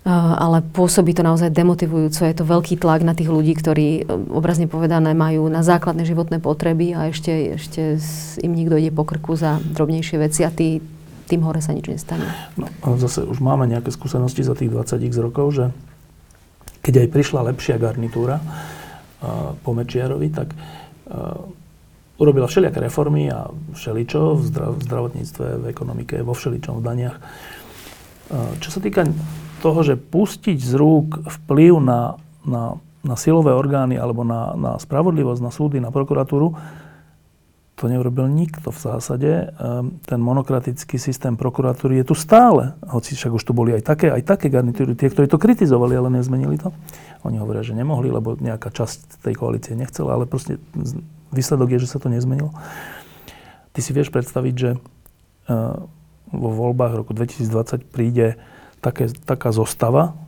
ale pôsobí to naozaj demotivujúco. Je to veľký tlak na tých ľudí, ktorí obrazne povedané majú na základné životné potreby a ešte, ešte im nikto ide po krku za drobnejšie veci a tí tým hore sa nič nestane. No, zase už máme nejaké skúsenosti za tých 20 x rokov, že keď aj prišla lepšia garnitúra, po Mečiarovi, tak urobila všelijaké reformy a všeličo v zdravotníctve, v ekonomike, vo všeličom, v daniach. Čo sa týka toho, že pustiť z rúk vplyv na, na, na silové orgány alebo na, na spravodlivosť, na súdy, na prokuratúru, to neurobil nikto v zásade. Ehm, ten monokratický systém prokuratúry je tu stále. Hoci však už tu boli aj také, aj také garnitúry, tie, ktorí to kritizovali, ale nezmenili to. Oni hovoria, že nemohli, lebo nejaká časť tej koalície nechcela, ale proste výsledok je, že sa to nezmenilo. Ty si vieš predstaviť, že ehm, vo voľbách roku 2020 príde také, taká zostava,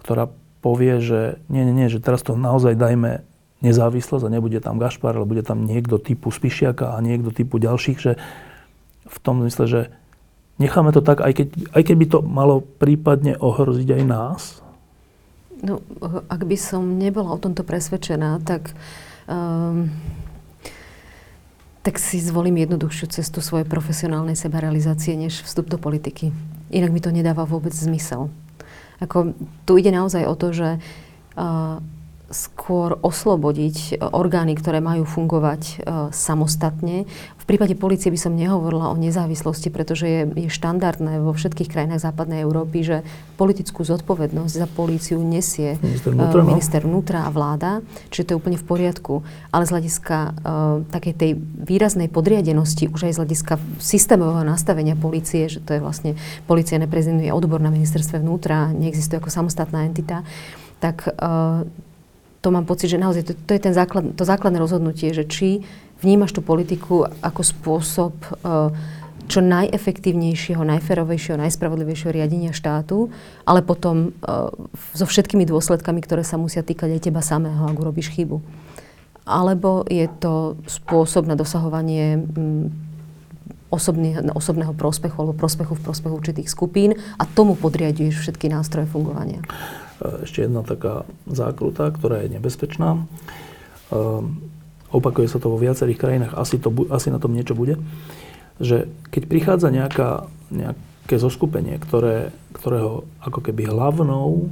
ktorá povie, že nie, nie, nie, že teraz to naozaj dajme nezávislosť a nebude tam Gašpar, ale bude tam niekto typu Spišiaka a niekto typu ďalších, že v tom zmysle, že necháme to tak, aj keď, aj keď by to malo prípadne ohroziť aj nás? No, ak by som nebola o tomto presvedčená, tak, um, tak si zvolím jednoduchšiu cestu svojej profesionálnej sebarealizácie, než vstup do politiky. Inak mi to nedáva vôbec zmysel. Ako, tu ide naozaj o to, že uh, skôr oslobodiť e, orgány, ktoré majú fungovať e, samostatne. V prípade policie by som nehovorila o nezávislosti, pretože je, je štandardné vo všetkých krajinách západnej Európy, že politickú zodpovednosť za políciu nesie minister e, vnútra, no? minister vnútra a vláda, čiže to je úplne v poriadku. Ale z hľadiska uh, takej tej výraznej podriadenosti, už aj z hľadiska systémového nastavenia policie, že to je vlastne, policia neprezidentuje odbor na ministerstve vnútra, neexistuje ako samostatná entita, tak uh, to mám pocit, že naozaj to, to je ten základ, to základné rozhodnutie, že či vnímaš tú politiku ako spôsob uh, čo najefektívnejšieho, najferovejšieho, najspravodlivejšieho riadenia štátu, ale potom uh, so všetkými dôsledkami, ktoré sa musia týkať aj teba samého, ak urobíš chybu. Alebo je to spôsob na dosahovanie um, osobný, osobného prospechu alebo prospechu v prospechu určitých skupín a tomu podriaduješ všetky nástroje fungovania. Ešte jedna taká zákruta, ktorá je nebezpečná. Ehm, opakuje sa to vo viacerých krajinách, asi, to, asi na tom niečo bude. Že keď prichádza nejaká, nejaké zoskupenie, ktoré, ktorého ako keby hlavnou,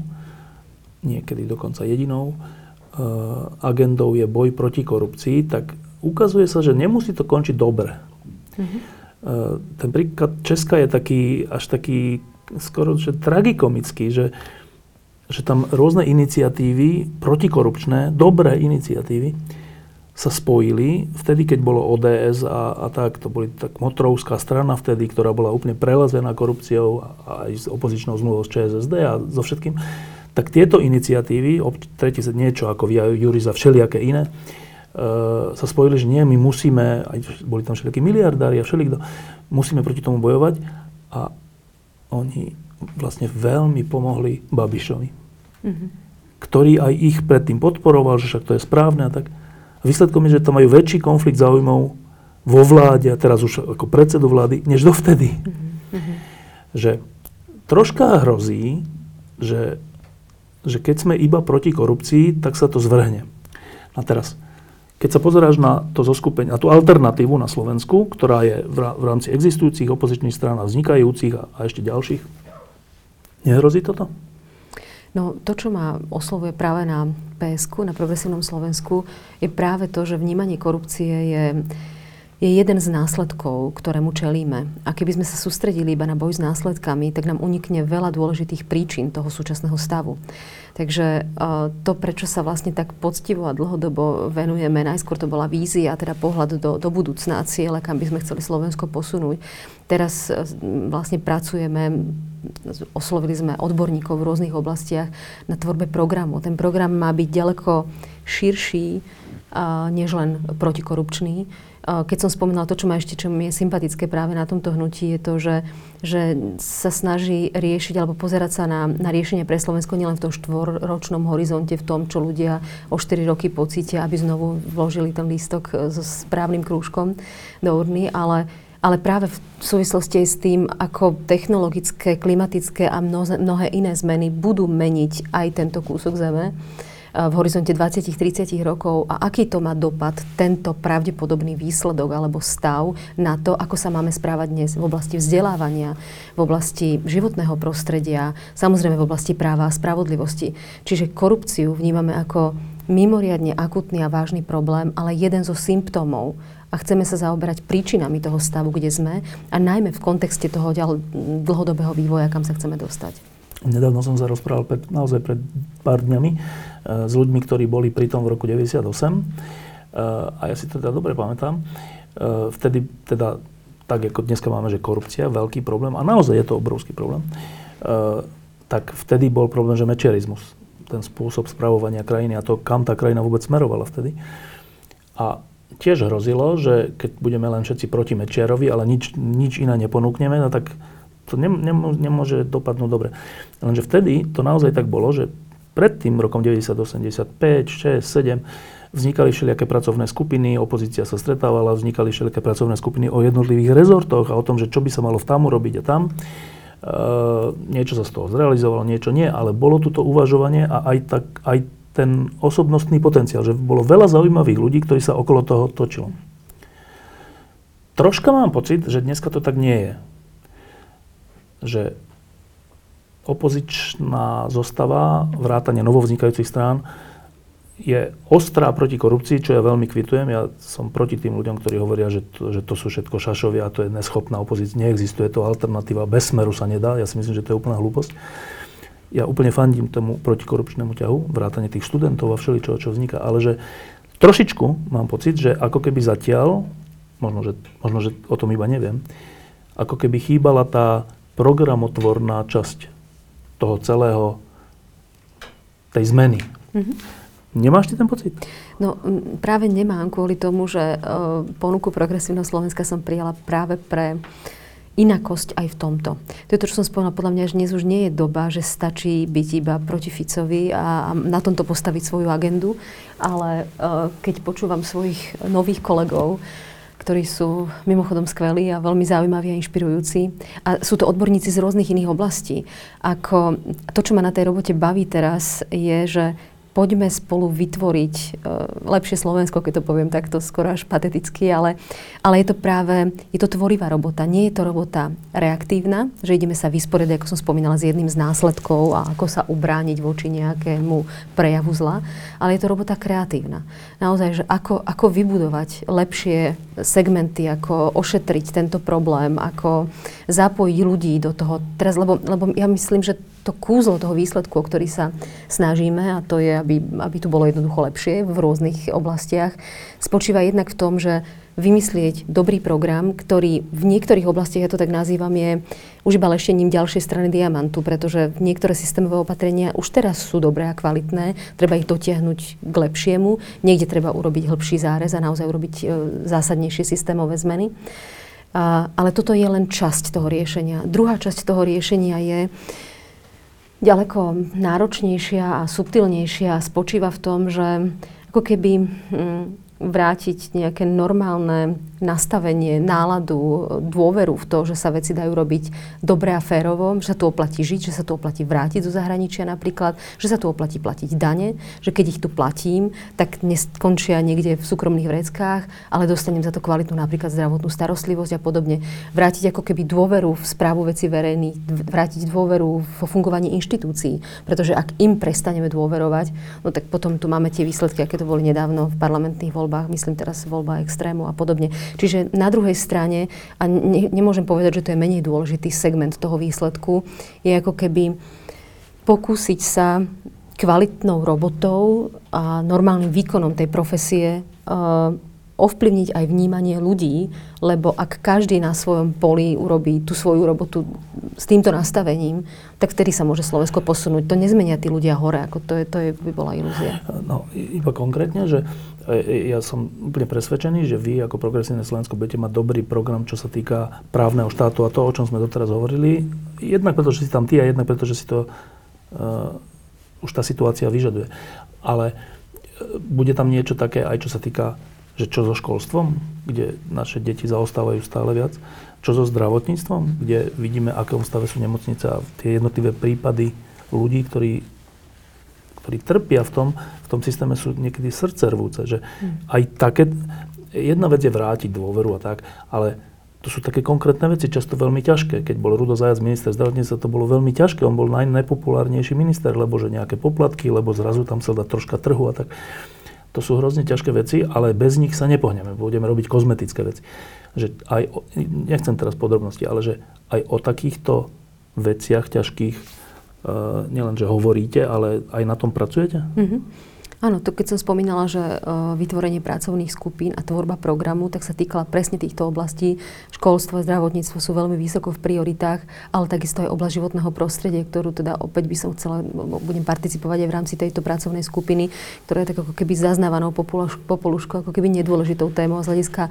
niekedy dokonca jedinou, uh, agendou je boj proti korupcii, tak ukazuje sa, že nemusí to končiť dobre. Mm-hmm. Ten príklad Česka je taký, až taký skoro že tragikomický, že že tam rôzne iniciatívy, protikorupčné, dobré iniciatívy, sa spojili vtedy, keď bolo ODS a, a tak, to boli tak Motrovská strana vtedy, ktorá bola úplne prelezená korupciou a aj s opozičnou zmluvou z ČSSD a so všetkým, tak tieto iniciatívy, tretí niečo ako via Juriza, všelijaké iné, e, sa spojili, že nie, my musíme, aj boli tam všelijakí miliardári a všelikto, musíme proti tomu bojovať. A oni vlastne veľmi pomohli Babišovi mm-hmm. ktorý aj ich predtým podporoval, že však to je správne a tak. Výsledkom je, že tam majú väčší konflikt záujmov vo vláde a teraz už ako predsedu vlády, než dovtedy. Mm-hmm. Že troška hrozí, že, že keď sme iba proti korupcii, tak sa to zvrhne. A teraz, keď sa pozeráš na to zoskupenie, na tú alternatívu na Slovensku, ktorá je v, rámci existujúcich opozičných strán a vznikajúcich a, a ešte ďalších, nehrozí toto? No to, čo ma oslovuje práve na PSK, na Progresívnom Slovensku, je práve to, že vnímanie korupcie je, je jeden z následkov, ktorému čelíme. A keby sme sa sústredili iba na boj s následkami, tak nám unikne veľa dôležitých príčin toho súčasného stavu. Takže to, prečo sa vlastne tak poctivo a dlhodobo venujeme, najskôr to bola vízia, teda pohľad do, do budúcna, cieľa, kam by sme chceli Slovensko posunúť. Teraz e, vlastne pracujeme oslovili sme odborníkov v rôznych oblastiach na tvorbe programu. Ten program má byť ďaleko širší, než len protikorupčný keď som spomínala to, čo ma ešte, čo mi je sympatické práve na tomto hnutí, je to, že, že sa snaží riešiť alebo pozerať sa na, na riešenie pre Slovensko nielen v tom štvorročnom horizonte, v tom, čo ľudia o 4 roky pocítia, aby znovu vložili ten lístok so správnym krúžkom do urny, ale ale práve v súvislosti s tým, ako technologické, klimatické a mnohé iné zmeny budú meniť aj tento kúsok zeme, Eh, v horizonte 20-30 rokov a aký to má dopad tento pravdepodobný výsledok alebo stav na to, ako sa máme správať dnes v oblasti vzdelávania, v oblasti životného prostredia, samozrejme v oblasti práva a spravodlivosti. Čiže korupciu vnímame ako mimoriadne akutný a vážny problém, ale jeden zo symptómov a chceme sa zaoberať príčinami toho stavu, kde sme a najmä v kontexte toho dlhodobého vývoja, kam sa chceme dostať. Nedávno som sa rozprával pred, naozaj pred pár dňami e, s ľuďmi, ktorí boli pri tom v roku 98 e, a ja si teda dobre pamätám. E, vtedy teda tak ako dneska máme, že korupcia, veľký problém, a naozaj je to obrovský problém, uh, tak vtedy bol problém, že mečiarizmus, ten spôsob spravovania krajiny a to, kam tá krajina vôbec smerovala vtedy. A tiež hrozilo, že keď budeme len všetci proti Mečiarovi, ale nič, nič iné neponúkneme, no tak to ne, ne, nemôže dopadnúť dobre. Lenže vtedy to naozaj tak bolo, že pred tým rokom 90, 85, 6, 7 Vznikali všelijaké pracovné skupiny, opozícia sa stretávala, vznikali všelijaké pracovné skupiny o jednotlivých rezortoch a o tom, že čo by sa malo v tam urobiť a tam. E, niečo sa z toho zrealizovalo, niečo nie, ale bolo tu to uvažovanie a aj, tak, aj ten osobnostný potenciál, že bolo veľa zaujímavých ľudí, ktorí sa okolo toho točilo. Troška mám pocit, že dneska to tak nie je. Že opozičná zostava, vrátanie novovznikajúcich strán, je ostrá proti korupcii, čo ja veľmi kvitujem. Ja som proti tým ľuďom, ktorí hovoria, že to, že to sú všetko šašovia a to je neschopná opozícia. Neexistuje to alternatíva. Bez smeru sa nedá. Ja si myslím, že to je úplná hlúposť. Ja úplne fandím tomu protikorupčnému ťahu, vrátane tých študentov a všeličoho, čo vzniká. Ale že trošičku mám pocit, že ako keby zatiaľ, možno že, možno, že o tom iba neviem, ako keby chýbala tá programotvorná časť toho celého, tej zmeny. Mm-hmm. Nemáš ty ten pocit? No práve nemám kvôli tomu, že uh, ponuku Progresívneho Slovenska som prijala práve pre inakosť aj v tomto. To je to, čo som spomínala, podľa mňa, že dnes už nie je doba, že stačí byť iba proti Ficovi a, a na tomto postaviť svoju agendu, ale uh, keď počúvam svojich nových kolegov, ktorí sú mimochodom skvelí a veľmi zaujímaví a inšpirujúci. A sú to odborníci z rôznych iných oblastí. Ako to, čo ma na tej robote baví teraz, je, že poďme spolu vytvoriť uh, lepšie Slovensko, keď to poviem takto skoro až pateticky, ale, ale je to práve, je to tvorivá robota. Nie je to robota reaktívna, že ideme sa vysporiadať, ako som spomínala, s jedným z následkov a ako sa ubrániť voči nejakému prejavu zla, ale je to robota kreatívna. Naozaj, že ako, ako vybudovať lepšie segmenty, ako ošetriť tento problém, ako zapojiť ľudí do toho. Teraz, lebo, lebo ja myslím, že to kúzlo toho výsledku, o ktorý sa snažíme, a to je, aby, aby tu bolo jednoducho lepšie v rôznych oblastiach, spočíva jednak v tom, že vymyslieť dobrý program, ktorý v niektorých oblastiach, ja to tak nazývam, je už iba leštením ďalšej strany diamantu, pretože niektoré systémové opatrenia už teraz sú dobré a kvalitné, treba ich dotiahnuť k lepšiemu, niekde treba urobiť hĺbší zárez a naozaj urobiť e, zásadnejšie systémové zmeny. A, ale toto je len časť toho riešenia. Druhá časť toho riešenia je, ďaleko náročnejšia a subtilnejšia a spočíva v tom, že ako keby hm, vrátiť nejaké normálne nastavenie, náladu, dôveru v to, že sa veci dajú robiť dobre a férovo, že sa tu oplatí žiť, že sa tu oplatí vrátiť zo zahraničia napríklad, že sa tu oplatí platiť dane, že keď ich tu platím, tak neskončia niekde v súkromných vreckách, ale dostanem za to kvalitnú napríklad zdravotnú starostlivosť a podobne. Vrátiť ako keby dôveru v správu veci verejných, vrátiť dôveru vo fungovaní inštitúcií, pretože ak im prestaneme dôverovať, no tak potom tu máme tie výsledky, aké to boli nedávno v parlamentných voľbách voľbách, myslím teraz voľba extrému a podobne. Čiže na druhej strane, a ne, nemôžem povedať, že to je menej dôležitý segment toho výsledku, je ako keby pokúsiť sa kvalitnou robotou a normálnym výkonom tej profesie uh, ovplyvniť aj vnímanie ľudí, lebo ak každý na svojom poli urobí tú svoju robotu s týmto nastavením, tak vtedy sa môže Slovensko posunúť. To nezmenia tí ľudia hore, ako to, je, to je, by bola ilúzia. No, iba konkrétne, že ja som úplne presvedčený, že vy ako Progresívne Slovensko budete mať dobrý program, čo sa týka právneho štátu a to, o čom sme doteraz hovorili. Jednak preto, že si tam ty a jednak preto, že si to uh, už tá situácia vyžaduje. Ale uh, bude tam niečo také aj čo sa týka že čo so školstvom, kde naše deti zaostávajú stále viac, čo so zdravotníctvom, kde vidíme, akom stave sú nemocnice a tie jednotlivé prípady ľudí, ktorí, ktorí trpia v tom, v tom systéme sú niekedy srdcervúce. Že mm. aj také, jedna vec je vrátiť dôveru a tak, ale to sú také konkrétne veci, často veľmi ťažké. Keď bol Rudo Zajac minister zdravotníctva, to bolo veľmi ťažké. On bol naj, najpopulárnejší minister, lebo že nejaké poplatky, lebo zrazu tam sa dá troška trhu a tak. To sú hrozne ťažké veci, ale bez nich sa nepohneme. Budeme robiť kozmetické veci. Že aj o, nechcem teraz podrobnosti, ale že aj o takýchto veciach ťažkých nielen, že hovoríte, ale aj na tom pracujete? Mm-hmm. Áno, to keď som spomínala, že uh, vytvorenie pracovných skupín a tvorba programu, tak sa týkala presne týchto oblastí. Školstvo a zdravotníctvo sú veľmi vysoko v prioritách, ale takisto aj oblasť životného prostredia, ktorú teda opäť by som chcela, budem participovať aj v rámci tejto pracovnej skupiny, ktorá je tak ako keby zaznávanou popoluškou, ako keby nedôležitou témou a z hľadiska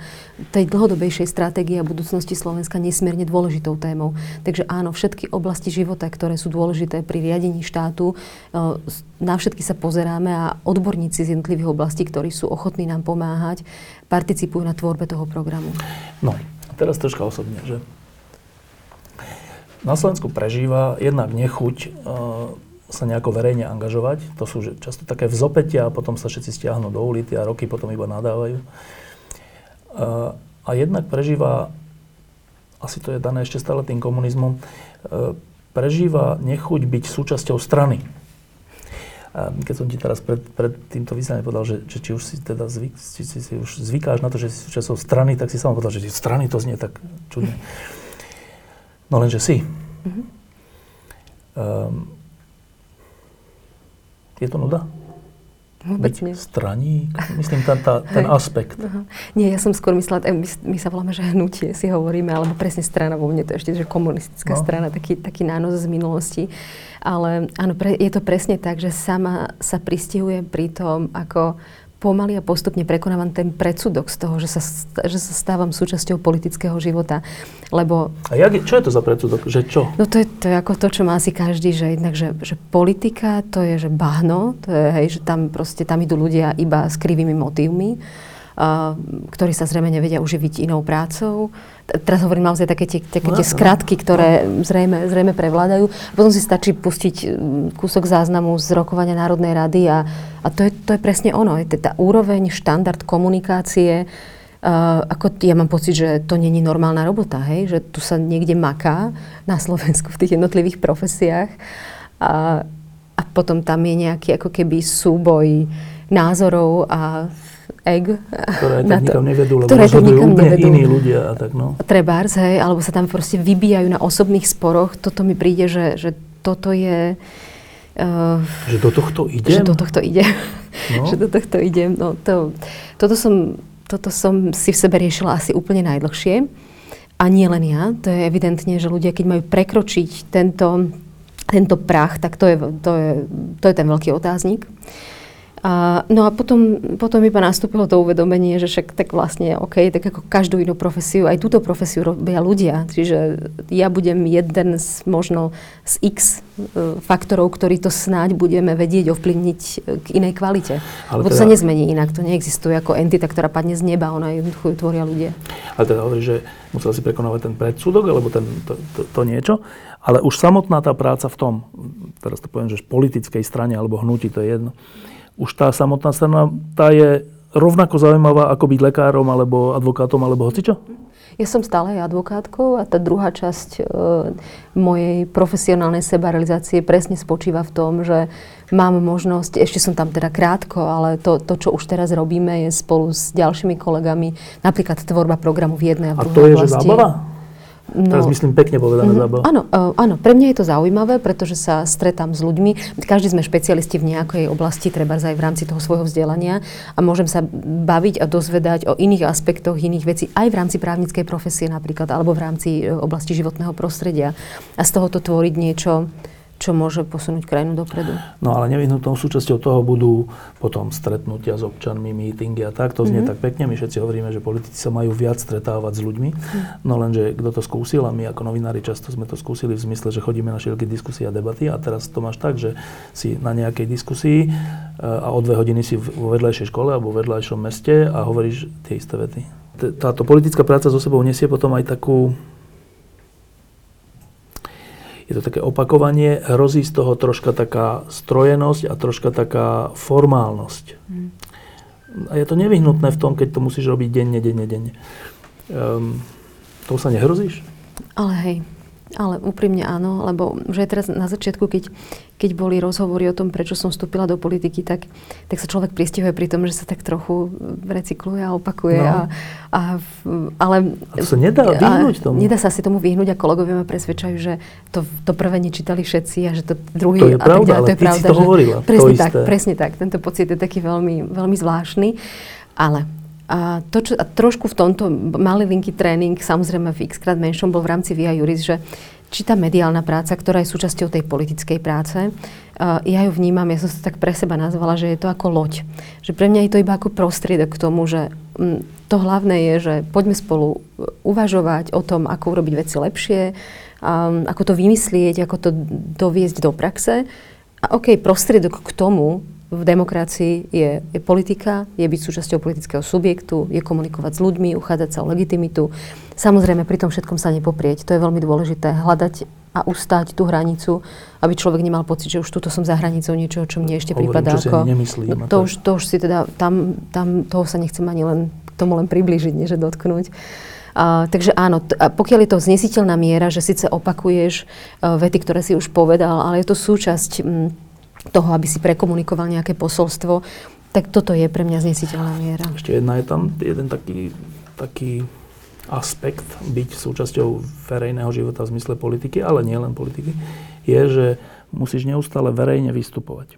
tej dlhodobejšej stratégie a budúcnosti Slovenska nesmierne dôležitou témou. Takže áno, všetky oblasti života, ktoré sú dôležité pri riadení štátu, uh, na všetky sa pozeráme a od odborníci z jednotlivých oblastí, ktorí sú ochotní nám pomáhať, participujú na tvorbe toho programu. No, teraz troška osobne, že na Slovensku prežíva jednak nechuť uh, sa nejako verejne angažovať. To sú často také vzopetia a potom sa všetci stiahnu do ulity a roky potom iba nadávajú. Uh, a jednak prežíva, asi to je dané ešte stále tým komunizmom, uh, prežíva nechuť byť súčasťou strany. Keď som ti teraz pred, pred týmto vysielaním povedal, že, že či už si teda zvyk, či si, si už zvykáš na to, že si súčasťou strany, tak si sám povedal, že strany to znie tak čudne. No lenže si. Mm-hmm. Um, je to nuda? Vôbec nie. Straník? Myslím, tá, tá, ten aspekt. Aha. Nie, ja som skôr myslela, my, my sa voláme, že hnutie si hovoríme, alebo presne strana vo mne, to je ešte, že komunistická no. strana, taký, taký nános z minulosti. Ale áno, pre, je to presne tak, že sama sa pristihuje pri tom, ako pomaly a postupne prekonávam ten predsudok z toho, že sa, že sa stávam súčasťou politického života. Lebo... A jak, čo je to za predsudok? Že čo? No to je, to je ako to, čo má asi každý, že jednak, že, že politika to je, že bahno, to je, hej, že tam proste, tam idú ľudia iba s krivými motívmi ktorí sa zrejme nevedia uživiť inou prácou. Teraz hovorím naozaj také tie, také tie no, no. skratky, ktoré zrejme, zrejme prevládajú. Potom si stačí pustiť kúsok záznamu z rokovania Národnej rady a, a to, je, to je presne ono. Je tá úroveň, štandard komunikácie, Uh, ako ja mám pocit, že to není normálna robota, hej? že tu sa niekde maká na Slovensku v tých jednotlivých profesiách a, a potom tam je nejaký ako keby súboj názorov a egg. Ktoré tak nikam nevedú, lebo ktoré tak nikam úplne nevedú. iní ľudia. A tak, no. Trebárs, hej, alebo sa tam proste vybijajú na osobných sporoch. Toto mi príde, že, že toto je... Uh, že do tohto idem? Že do tohto idem. No. že do tohto idem. No, to, toto, som, toto som si v sebe riešila asi úplne najdlhšie. A nie len ja. To je evidentne, že ľudia, keď majú prekročiť tento, tento prach, tak to je, to je, to je ten veľký otáznik. A, no a potom, potom iba nastúpilo to uvedomenie, že však tak vlastne OK, tak ako každú inú profesiu, aj túto profesiu robia ľudia. Čiže ja budem jeden z možno z x e, faktorov, ktorý to snáď budeme vedieť ovplyvniť k inej kvalite. Ale Lebo to teda, sa nezmení inak. To neexistuje ako entita, ktorá padne z neba. Ona jednoducho ju tvoria ľudia. Ale teda hovorí, že musel si prekonávať ten predsudok, alebo ten, to, to, to niečo. Ale už samotná tá práca v tom, teraz to poviem, že v politickej strane alebo hnutí, to je jedno, už tá samotná strana, tá je rovnako zaujímavá ako byť lekárom alebo advokátom alebo hocičo? Ja som stále advokátkou a tá druhá časť e, mojej profesionálnej sebarealizácie presne spočíva v tom, že mám možnosť, ešte som tam teda krátko, ale to, to čo už teraz robíme, je spolu s ďalšími kolegami napríklad tvorba programu v jednej a v druhej A to je, oblasti. že zábava? No, Teraz myslím pekne povedané mm, zábava. Áno, uh, áno, pre mňa je to zaujímavé, pretože sa stretám s ľuďmi. Každý sme špecialisti v nejakej oblasti, treba aj v rámci toho svojho vzdelania a môžem sa baviť a dozvedať o iných aspektoch, iných vecí, aj v rámci právnickej profesie napríklad, alebo v rámci e, oblasti životného prostredia. A z tohoto tvoriť niečo, čo môže posunúť krajinu dopredu. No ale nevyhnutnou súčasťou toho budú potom stretnutia s občanmi, mítingy a tak. To znie mm-hmm. tak pekne. My všetci hovoríme, že politici sa majú viac stretávať s ľuďmi. Mm. No lenže kto to skúsil, a my ako novinári často sme to skúsili v zmysle, že chodíme na všetky diskusie a debaty a teraz to máš tak, že si na nejakej diskusii e, a o dve hodiny si vo vedľajšej škole alebo v vedľajšom meste a hovoríš tie isté vety. Táto politická práca so sebou nesie potom aj takú je to také opakovanie, hrozí z toho troška taká strojenosť a troška taká formálnosť. A je to nevyhnutné v tom, keď to musíš robiť denne, denne, denne. Um, To sa nehrozíš? Ale hej, ale úprimne áno, lebo že teraz na začiatku, keď, keď boli rozhovory o tom, prečo som vstúpila do politiky, tak, tak sa človek pristihuje pri tom, že sa tak trochu recykluje a opakuje. No. A, a, ale, a to sa nedá vyhnúť tomu. Nedá sa si tomu vyhnúť a kolegovia ma presvedčajú, že to, to prvé nečítali všetci a že to druhý... To je a pravda, tak ďalej, to je pravda, to hovorila. Presne to tak, isté. presne tak. Tento pocit je taký veľmi, veľmi zvláštny. Ale a, to, čo, a trošku v tomto malý linky tréning, samozrejme v x krát menšom, bol v rámci Via Juris, že či tá mediálna práca, ktorá je súčasťou tej politickej práce, uh, ja ju vnímam, ja som sa tak pre seba nazvala, že je to ako loď. Že pre mňa je to iba ako prostriedok k tomu, že um, to hlavné je, že poďme spolu uvažovať o tom, ako urobiť veci lepšie, um, ako to vymyslieť, ako to doviesť do praxe. A OK, prostriedok k tomu v demokracii je, je politika, je byť súčasťou politického subjektu, je komunikovať s ľuďmi, uchádzať sa o legitimitu. Samozrejme, pri tom všetkom sa nepoprieť. To je veľmi dôležité. Hľadať a ustať tú hranicu, aby človek nemal pocit, že už tuto som za hranicou niečoho, čo mne ešte prípada ako... Nemyslím, no, to, už, to už si teda, tam, tam toho sa nechcem ani len tomu len priblížiť, než dotknúť. Uh, takže áno, t- a pokiaľ je to znesiteľná miera, že síce opakuješ uh, vety, ktoré si už povedal, ale je to súčasť m, toho, aby si prekomunikoval nejaké posolstvo, tak toto je pre mňa znesiteľná miera. Ešte jedna je tam jeden taký, taký aspekt byť súčasťou verejného života v zmysle politiky, ale nie len politiky, je, že musíš neustále verejne vystupovať.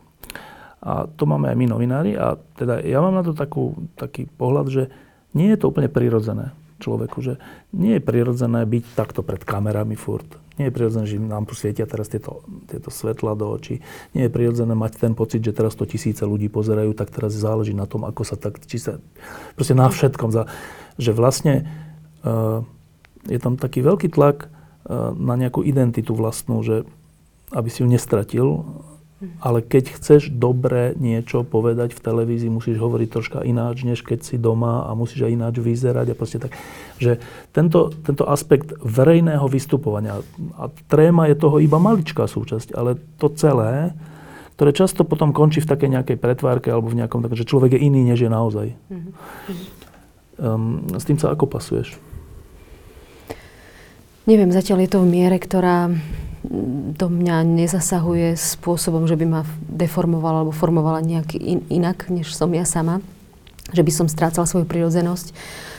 A to máme aj my novinári a teda ja mám na to takú, taký pohľad, že nie je to úplne prirodzené človeku, že nie je prirodzené byť takto pred kamerami furt. Nie je prirodzené, že nám tu svietia teraz tieto, tieto svetla do očí. Nie je prirodzené mať ten pocit, že teraz to tisíce ľudí pozerajú, tak teraz záleží na tom, ako sa tak, či sa, proste na všetkom. Že vlastne uh, je tam taký veľký tlak uh, na nejakú identitu vlastnú, že aby si ju nestratil, ale keď chceš dobre niečo povedať v televízii, musíš hovoriť troška ináč, než keď si doma a musíš aj ináč vyzerať a proste tak. Že tento, tento aspekt verejného vystupovania, a tréma je toho iba maličká súčasť, ale to celé, ktoré často potom končí v takej nejakej pretvárke alebo v nejakom takom, že človek je iný, než je naozaj. Um, s tým sa ako pasuješ? Neviem, zatiaľ je to v miere, ktorá do mňa nezasahuje spôsobom, že by ma deformovala alebo formovala nejak in, inak, než som ja sama. Že by som strácala svoju prirodzenosť.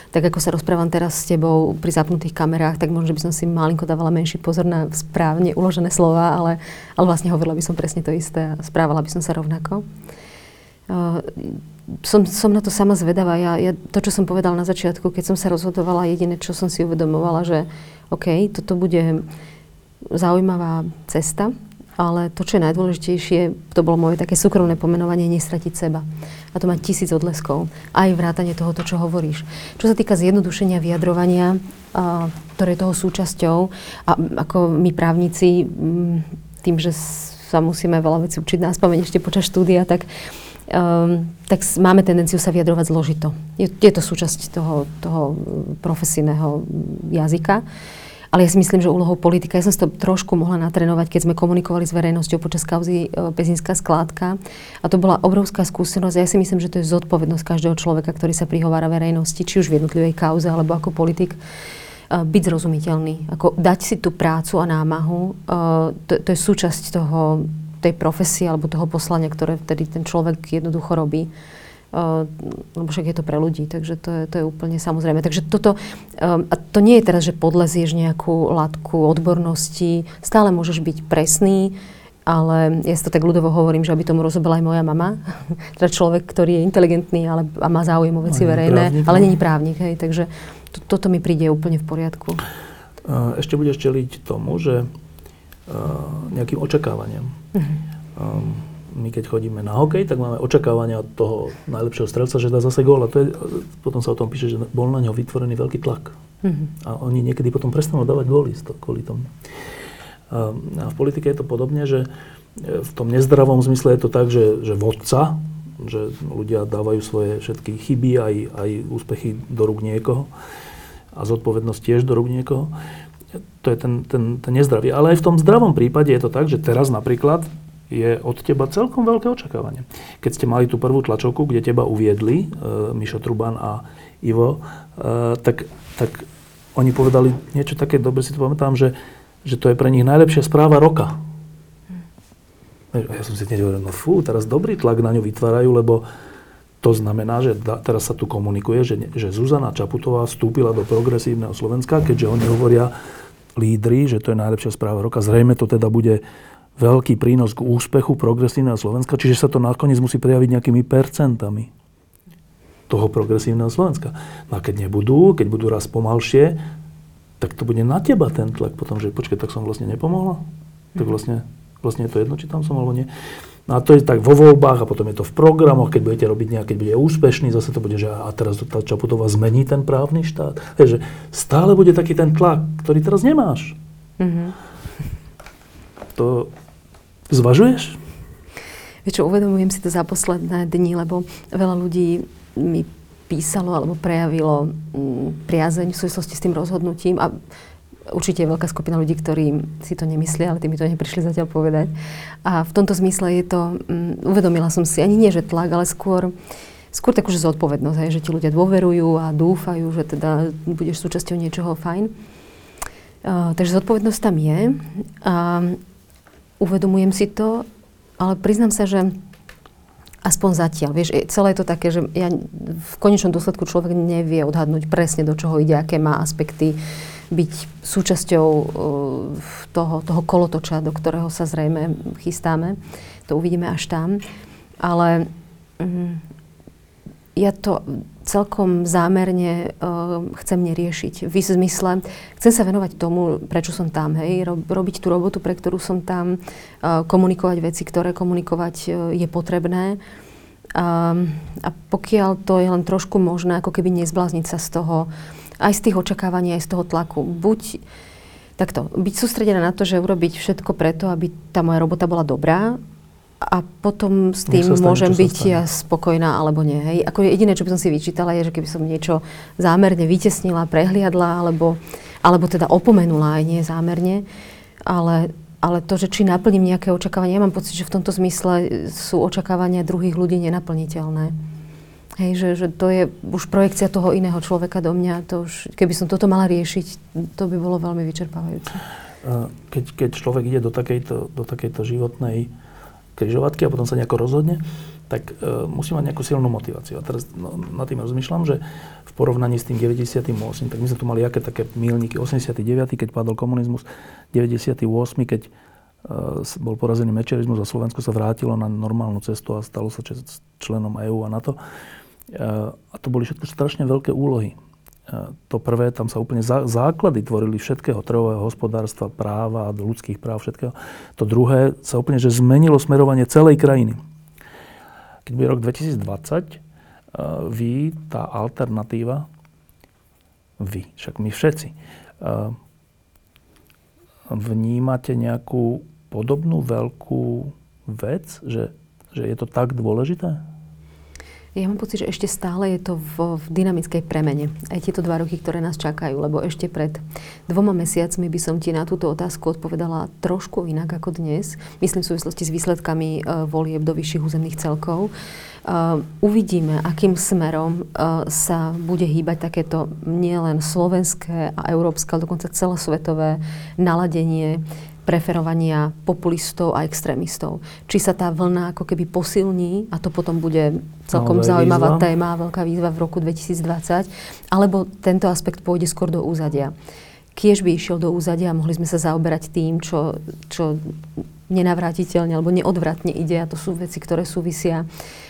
Tak ako sa rozprávam teraz s tebou pri zapnutých kamerách, tak možno by som si malinko dávala menší pozor na správne uložené slova, ale, ale vlastne hovorila by som presne to isté a správala by som sa rovnako. Uh, som, som na to sama zvedavá. Ja, ja, to, čo som povedala na začiatku, keď som sa rozhodovala, jediné, čo som si uvedomovala, že OK, toto bude zaujímavá cesta, ale to, čo je najdôležitejšie, to bolo moje také súkromné pomenovanie, nestratiť seba. A to má tisíc odleskov. Aj vrátanie tohoto, čo hovoríš. Čo sa týka zjednodušenia vyjadrovania, a, ktoré je toho súčasťou, a ako my právnici, tým, že sa musíme veľa vecí učiť na spomeň ešte počas štúdia, tak, um, tak máme tendenciu sa vyjadrovať zložito. Je, je to súčasť toho, toho profesijného jazyka. Ale ja si myslím, že úlohou politika, ja som si to trošku mohla natrénovať, keď sme komunikovali s verejnosťou počas kauzy e, Pezinská skládka. A to bola obrovská skúsenosť. Ja si myslím, že to je zodpovednosť každého človeka, ktorý sa prihovára verejnosti, či už v jednotlivej kauze, alebo ako politik e, byť zrozumiteľný. Ako dať si tú prácu a námahu, e, to, to je súčasť toho, tej profesie alebo toho poslania, ktoré vtedy ten človek jednoducho robí. Uh, lebo však je to pre ľudí, takže to je, to je úplne samozrejme. Takže toto, um, a to nie je teraz, že podlezieš nejakú látku odbornosti, stále môžeš byť presný, ale ja si to tak ľudovo hovorím, že aby tomu rozobila aj moja mama, teda človek, ktorý je inteligentný ale, a má záujem o veci verejné, právnik, ale no. není právnik, hej, takže to, toto mi príde úplne v poriadku. Ešte budeš čeliť tomu, že uh, nejakým očakávaniam. Uh-huh. Um, my keď chodíme na hokej, tak máme očakávania od toho najlepšieho strelca, že dá zase gól. A to je, potom sa o tom píše, že bol na ňo vytvorený veľký tlak. Mm-hmm. A oni niekedy potom prestanú dávať góly kvôli tomu. A, a v politike je to podobne, že e, v tom nezdravom zmysle je to tak, že, že vodca, že ľudia dávajú svoje všetky chyby, aj, aj úspechy do rúk niekoho a zodpovednosť tiež do rúk niekoho. To je ten, ten, ten nezdravý. Ale aj v tom zdravom prípade je to tak, že teraz napríklad je od teba celkom veľké očakávanie. Keď ste mali tú prvú tlačovku, kde teba uviedli, e, Mišo Truban a Ivo, e, tak, tak oni povedali niečo také, dobre si to pamätám, že, že to je pre nich najlepšia správa roka. Ja som si hneď hovoril, no fú, teraz dobrý tlak na ňu vytvárajú, lebo to znamená, že da, teraz sa tu komunikuje, že, že Zuzana Čaputová vstúpila do progresívneho Slovenska, keďže oni hovoria lídry, že to je najlepšia správa roka. Zrejme to teda bude veľký prínos k úspechu progresívneho Slovenska, čiže sa to nakoniec musí prejaviť nejakými percentami toho progresívneho Slovenska. No a keď nebudú, keď budú raz pomalšie, tak to bude na teba ten tlak potom, že počkaj, tak som vlastne nepomohla. Tak vlastne, vlastne je to jedno, či tam som alebo nie. No a to je tak vo voľbách a potom je to v programoch, keď budete robiť nejaké, keď bude úspešný, zase to bude, že a teraz tá Čaputová zmení ten právny štát. Je, že stále bude taký ten tlak, ktorý teraz nemáš. Mm-hmm. To zvažuješ? Vieš čo, uvedomujem si to za posledné dni, lebo veľa ľudí mi písalo alebo prejavilo mm, priazeň v súvislosti s tým rozhodnutím a určite je veľká skupina ľudí, ktorí si to nemyslia, ale tí mi to neprišli zatiaľ povedať. A v tomto zmysle je to, um, uvedomila som si, ani nie, že tlak, ale skôr, skôr takú, že zodpovednosť, hej, že ti ľudia dôverujú a dúfajú, že teda budeš súčasťou niečoho fajn. Uh, takže zodpovednosť tam je. A uvedomujem si to, ale priznám sa, že aspoň zatiaľ. Vieš, celé je to také, že ja, v konečnom dôsledku človek nevie odhadnúť presne, do čoho ide, aké má aspekty byť súčasťou uh, toho, toho kolotoča, do ktorého sa zrejme chystáme. To uvidíme až tam. Ale um, ja to celkom zámerne uh, chcem neriešiť. V zmysle, chcem sa venovať tomu, prečo som tam, hej, robiť tú robotu, pre ktorú som tam, uh, komunikovať veci, ktoré komunikovať uh, je potrebné. Um, a pokiaľ to je len trošku možné, ako keby nezblázniť sa z toho, aj z tých očakávaní, aj z toho tlaku. Buď takto, byť sústredená na to, že urobiť všetko preto, aby tá moja robota bola dobrá a potom s tým stane, môžem byť ja spokojná alebo nie. Hej. Ako jediné, čo by som si vyčítala, je, že keby som niečo zámerne vytesnila, prehliadla alebo, alebo teda opomenula aj nie zámerne, ale, ale to, že či naplním nejaké očakávania, ja mám pocit, že v tomto zmysle sú očakávania druhých ľudí nenaplniteľné. Hej, že, že to je už projekcia toho iného človeka do mňa. To už, keby som toto mala riešiť, to by bolo veľmi vyčerpávajúce. Keď, keď človek ide do takejto, do takejto životnej križovatky a potom sa nejako rozhodne, tak uh, musí mať nejakú silnú motiváciu. A teraz no, nad tým rozmýšľam, že v porovnaní s tým 98, tak my sme tu mali aké také milníky. 89, keď padol komunizmus, 98, keď uh, bol porazený mečerizmus a Slovensko sa vrátilo na normálnu cestu a stalo sa členom EÚ a NATO. Uh, a to boli všetko strašne veľké úlohy. To prvé, tam sa úplne základy tvorili všetkého, trhového hospodárstva, práva, ľudských práv, všetkého. To druhé sa úplne, že zmenilo smerovanie celej krajiny. Keď bude rok 2020, vy, tá alternatíva, vy, však my všetci, vnímate nejakú podobnú veľkú vec, že, že je to tak dôležité? Ja mám pocit, že ešte stále je to v, v dynamickej premene. Aj tieto dva roky, ktoré nás čakajú, lebo ešte pred dvoma mesiacmi by som ti na túto otázku odpovedala trošku inak ako dnes. Myslím v súvislosti s výsledkami uh, volieb do vyšších územných celkov. Uh, uvidíme, akým smerom uh, sa bude hýbať takéto nielen slovenské a európske, ale dokonca celosvetové naladenie preferovania populistov a extrémistov. Či sa tá vlna ako keby posilní, a to potom bude celkom no, zaujímavá výzva. téma, veľká výzva v roku 2020, alebo tento aspekt pôjde skôr do úzadia. Kiež by išiel do úzadia a mohli sme sa zaoberať tým, čo, čo nenavrátiteľne alebo neodvratne ide a to sú veci, ktoré súvisia e,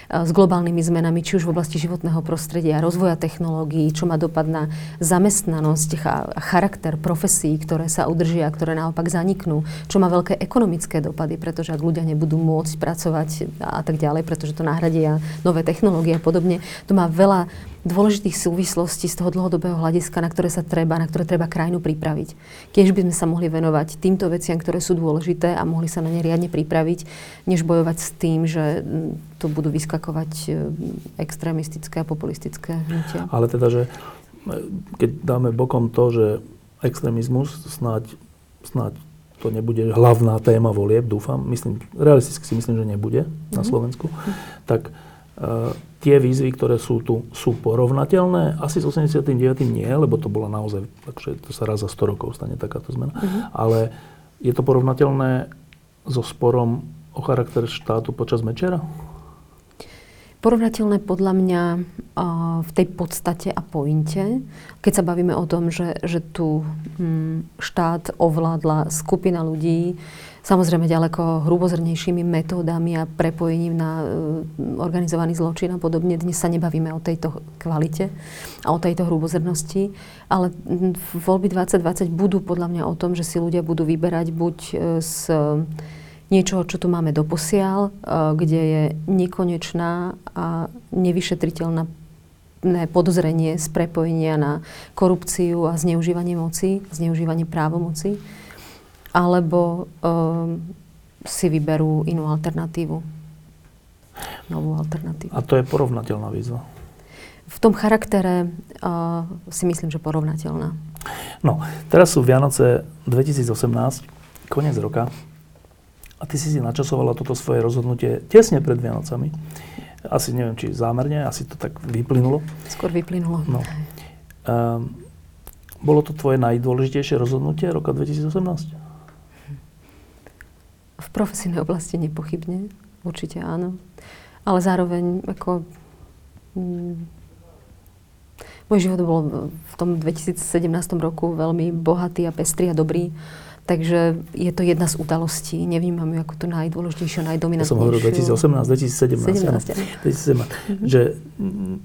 s globálnymi zmenami, či už v oblasti životného prostredia, rozvoja technológií, čo má dopad na zamestnanosť a charakter profesí, ktoré sa udržia, ktoré naopak zaniknú, čo má veľké ekonomické dopady, pretože ak ľudia nebudú môcť pracovať a tak ďalej, pretože to nahradia nové technológie a podobne, to má veľa dôležitých súvislostí z toho dlhodobého hľadiska, na ktoré sa treba, na ktoré treba krajinu pripraviť. Keď by sme sa mohli venovať týmto veciam, ktoré sú dôležité a mohli sa na ne riadne pripraviť, než bojovať s tým, že mm, to budú vyskakovať e, extrémistické a populistické hnutia. Ale teda, že e, keď dáme bokom to, že extrémizmus snáď, snáď to nebude hlavná téma volieb, dúfam, myslím, realisticky si myslím, že nebude mm-hmm. na mhm. Slovensku, tak tie výzvy, ktoré sú tu, sú porovnateľné? Asi s 89. nie, lebo to bola naozaj, takže to sa raz za 100 rokov stane takáto zmena. Uh-huh. Ale je to porovnateľné so sporom o charakter štátu počas Mečera? Porovnateľné podľa mňa v tej podstate a pointe, keď sa bavíme o tom, že, že tu hm, štát ovládla skupina ľudí, samozrejme ďaleko hrubozrnejšími metódami a prepojením na uh, organizovaný zločin a podobne. Dnes sa nebavíme o tejto kvalite a o tejto hrubozrnosti, ale voľby 2020 budú podľa mňa o tom, že si ľudia budú vyberať buď z niečoho, čo tu máme doposiaľ, kde je nekonečná a nevyšetriteľná podozrenie z prepojenia na korupciu a zneužívanie moci, zneužívanie právomoci alebo um, si vyberú inú alternatívu. Novú alternatívu. A to je porovnateľná výzva? V tom charaktere uh, si myslím, že porovnateľná. No, teraz sú Vianoce 2018, koniec roka. A ty si si načasovala toto svoje rozhodnutie tesne pred Vianocami. Asi neviem, či zámerne, asi to tak vyplynulo. Skôr vyplynulo. No. Um, bolo to tvoje najdôležitejšie rozhodnutie roka 2018? V profesijnej oblasti nepochybne, určite áno. Ale zároveň ako... Mm, môj život bol v tom 2017 roku veľmi bohatý a pestrý a dobrý. Takže je to jedna z udalostí. Nevnímam ju ako to najdôležitejšie, najdominantnejšie. Ja som hovoril 2018, 2017. 17, 2017. Mm-hmm. Že, mm,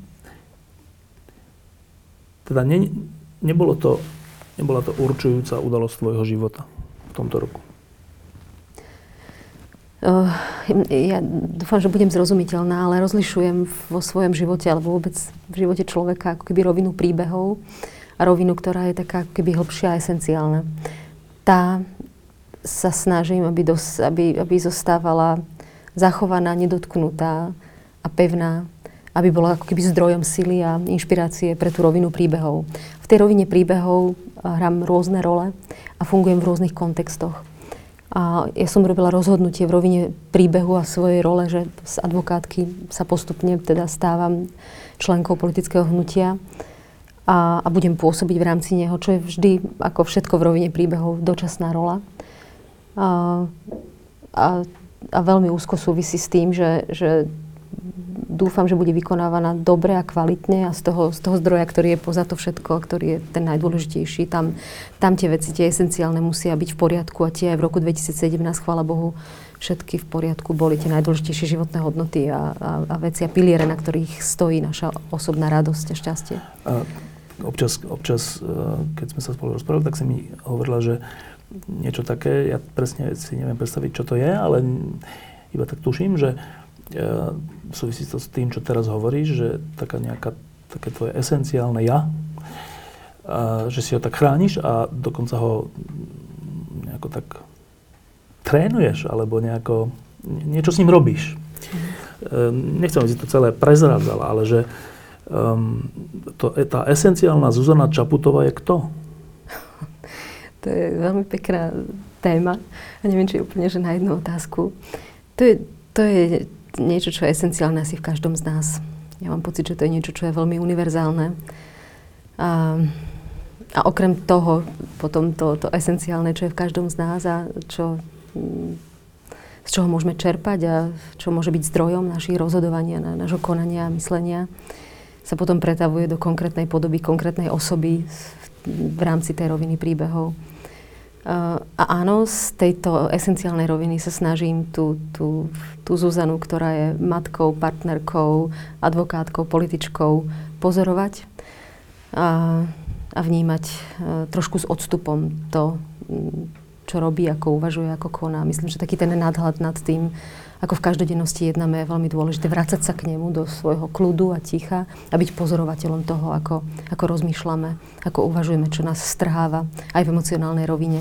teda ne, nebolo to, nebola to určujúca udalosť tvojho života v tomto roku. Uh, ja dúfam, že budem zrozumiteľná, ale rozlišujem vo svojom živote alebo vôbec v živote človeka ako keby rovinu príbehov a rovinu, ktorá je taká ako keby hlbšia a esenciálna. Tá sa snažím, aby, dos, aby, aby zostávala zachovaná, nedotknutá a pevná, aby bola ako keby zdrojom sily a inšpirácie pre tú rovinu príbehov. V tej rovine príbehov hrám rôzne role a fungujem v rôznych kontextoch. A ja som robila rozhodnutie v rovine príbehu a svojej role, že z advokátky sa postupne teda stávam členkou politického hnutia a, a budem pôsobiť v rámci neho, čo je vždy, ako všetko v rovine príbehov, dočasná rola. A, a, a veľmi úzko súvisí s tým, že, že dúfam, že bude vykonávaná dobre a kvalitne a z toho, z toho zdroja, ktorý je poza to všetko, ktorý je ten najdôležitejší. Tam, tam tie veci, tie esenciálne musia byť v poriadku a tie aj v roku 2017, chvála Bohu, všetky v poriadku boli tie najdôležitejšie životné hodnoty a, a, a veci a piliere, na ktorých stojí naša osobná radosť a šťastie. A občas, občas, e, keď sme sa spolu rozprávali, tak si mi hovorila, že niečo také, ja presne si neviem predstaviť, čo to je, ale iba tak tuším, že súvisí to s tým, čo teraz hovoríš, že taká nejaká, také tvoje esenciálne ja, a, že si ho tak chrániš a dokonca ho nejako tak trénuješ, alebo nejako, niečo s ním robíš. Mm. Nechcem, aby si to celé prezrádzala, ale že um, to, tá esenciálna Zuzana Čaputová je kto? To je veľmi pekná téma a neviem, či úplne, že na jednu otázku. To je, to je niečo, čo je esenciálne asi v každom z nás. Ja mám pocit, že to je niečo, čo je veľmi univerzálne. A, a okrem toho, potom to, to esenciálne, čo je v každom z nás a čo, z čoho môžeme čerpať a čo môže byť zdrojom našich rozhodovania, na, nášho konania a myslenia, sa potom pretavuje do konkrétnej podoby, konkrétnej osoby v rámci tej roviny príbehov. A áno, z tejto esenciálnej roviny sa snažím tú, tú, tú Zuzanu, ktorá je matkou, partnerkou, advokátkou, političkou, pozorovať a, a vnímať a, trošku s odstupom to, čo robí, ako uvažuje, ako koná. Myslím, že taký ten nadhľad nad tým, ako v každodennosti jednáme, je veľmi dôležité vrácať sa k nemu do svojho kľudu a ticha a byť pozorovateľom toho, ako, ako rozmýšľame, ako uvažujeme, čo nás strháva aj v emocionálnej rovine.